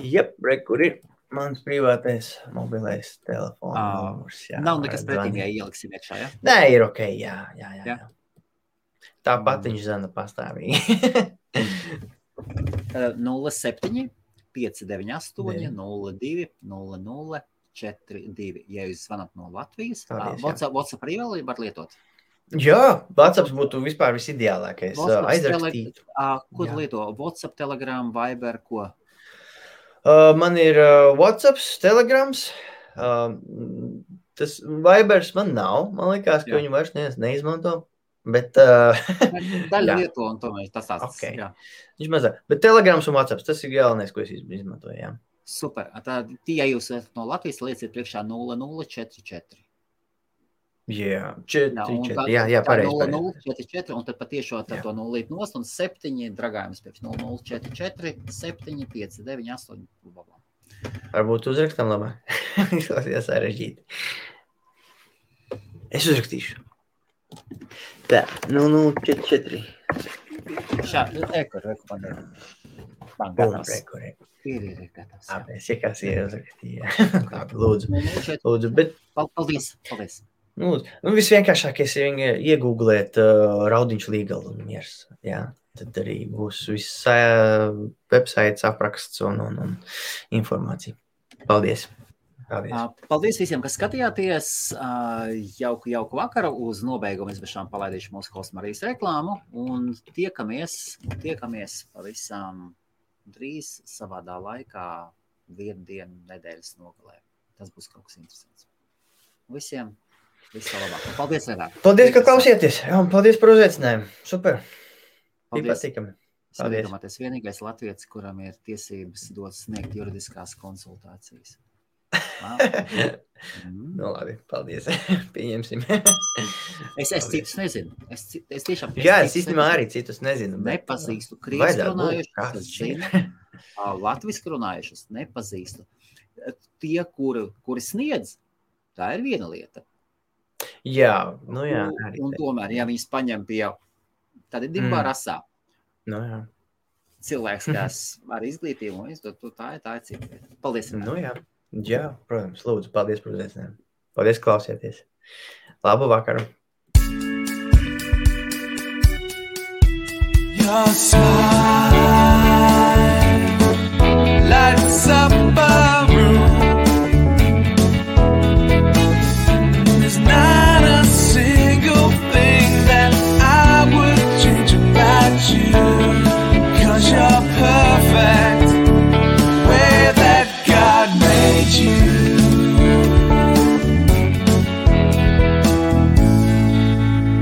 Jep, re, kur ir mans privātais mobilais telefons. Ā, numurs, jā, Nav nekas ja ieliksim iekšā. Ja? Nē, ir ok. Jā, jā, jā. Jā. jā. Tāpat viņš zina pastāvīgi. Uh, 07, 598, Deviņi. 02, 00, 42. Ja jūs zvanāt no Latvijas, jā. WhatsApp, WhatsApp arī vēl var lietot. Jā, WhatsApp būtu vispār visideālākais. Aizrakstīt. Uh, ko Jā. lieto? WhatsApp, Telegram, Viber, ko? Uh, man ir uh, WhatsApp, Telegrams. Uh, tas Vibers man nav. Man liekas, ka Jā. viņu vairs neviens neizmanto. Bet, uh, Daļa lieto, un tomēr tas tāds. Ok. Jā. viņš mazāk. Bet Telegrams un WhatsApp tas ir galvenais, ko es izmantoju. Jā. Super. Tad, ja jūs esat no Latvijas, lieciet priekšā 0044. Jā, četri, Jā, un četri. tā- jā, jā tā pareizi. pareizi. 0044, un tad patiešām Jā. to nulīt nost, un 7 dragājums pēc 0044, 7, 5, 9, 8. bla, bla. Varbūt uzrakstam labāk. Izklausījās sarežģīti. Es uzrakstīšu. Tā, nu, nu, 4, 4. Šā, ekur, ekur, man ir. Man Kur, gatavs. kur, kur. Ir, ir, gatavs. Labi, es iekas ir uzrakstīju. Labi, lūdzu. 0044. Lūdzu, bet Pal- Paldies, paldies. Nu, nu, visvienkāršākais ir iegūglēt uh, raudiņš līgalu un miers. Jā. Tad arī būs viss uh, websites apraksts un, un, un informācija. Paldies! Paldies! Ā, Paldies visiem, kas skatījāties. Ā, Jauku, jauku vakaru. Uz nobeigumu es bešām palaidīšu mūsu Kosmarijas reklāmu. Un tiekamies, tiekamies pavisam drīz savādā laikā, vienu dienu nedēļas nogalē. Tas būs kaut kas interesants. Visiem visu labāko. Paldies, Renāt. Paldies, ka klausieties! Jā, paldies par uzaicinājumu! Super! Bija patīkami! Es Paldies. iedomājos, vienīgais latviečs, kuram ir tiesības dot sniegt juridiskās konsultācijas. Mm. nu, labi, paldies! Pieņemsim! Es, es citus nezinu. Es, es tiešām Jā, es īstenībā arī citus nezinu. bet, Nepazīstu uh, krievis. Ā, Latvijas runājušus nepazīstu. Tie, kuri, kuri sniedz, tā ir viena lieta. Jā, nu jā, Un- arī. un te. tomēr, ja viņas paņem pie tāda dimbā Mm. rasā, Nu jā, cilvēks, kas ar izglītību, un es to- tā ir tā ir cita. Paldies! nu jā. Jā, protams, lūdzu, paldies par uzaicinājumu. Paldies, klausieties! Labu vakaru! this. lights up above.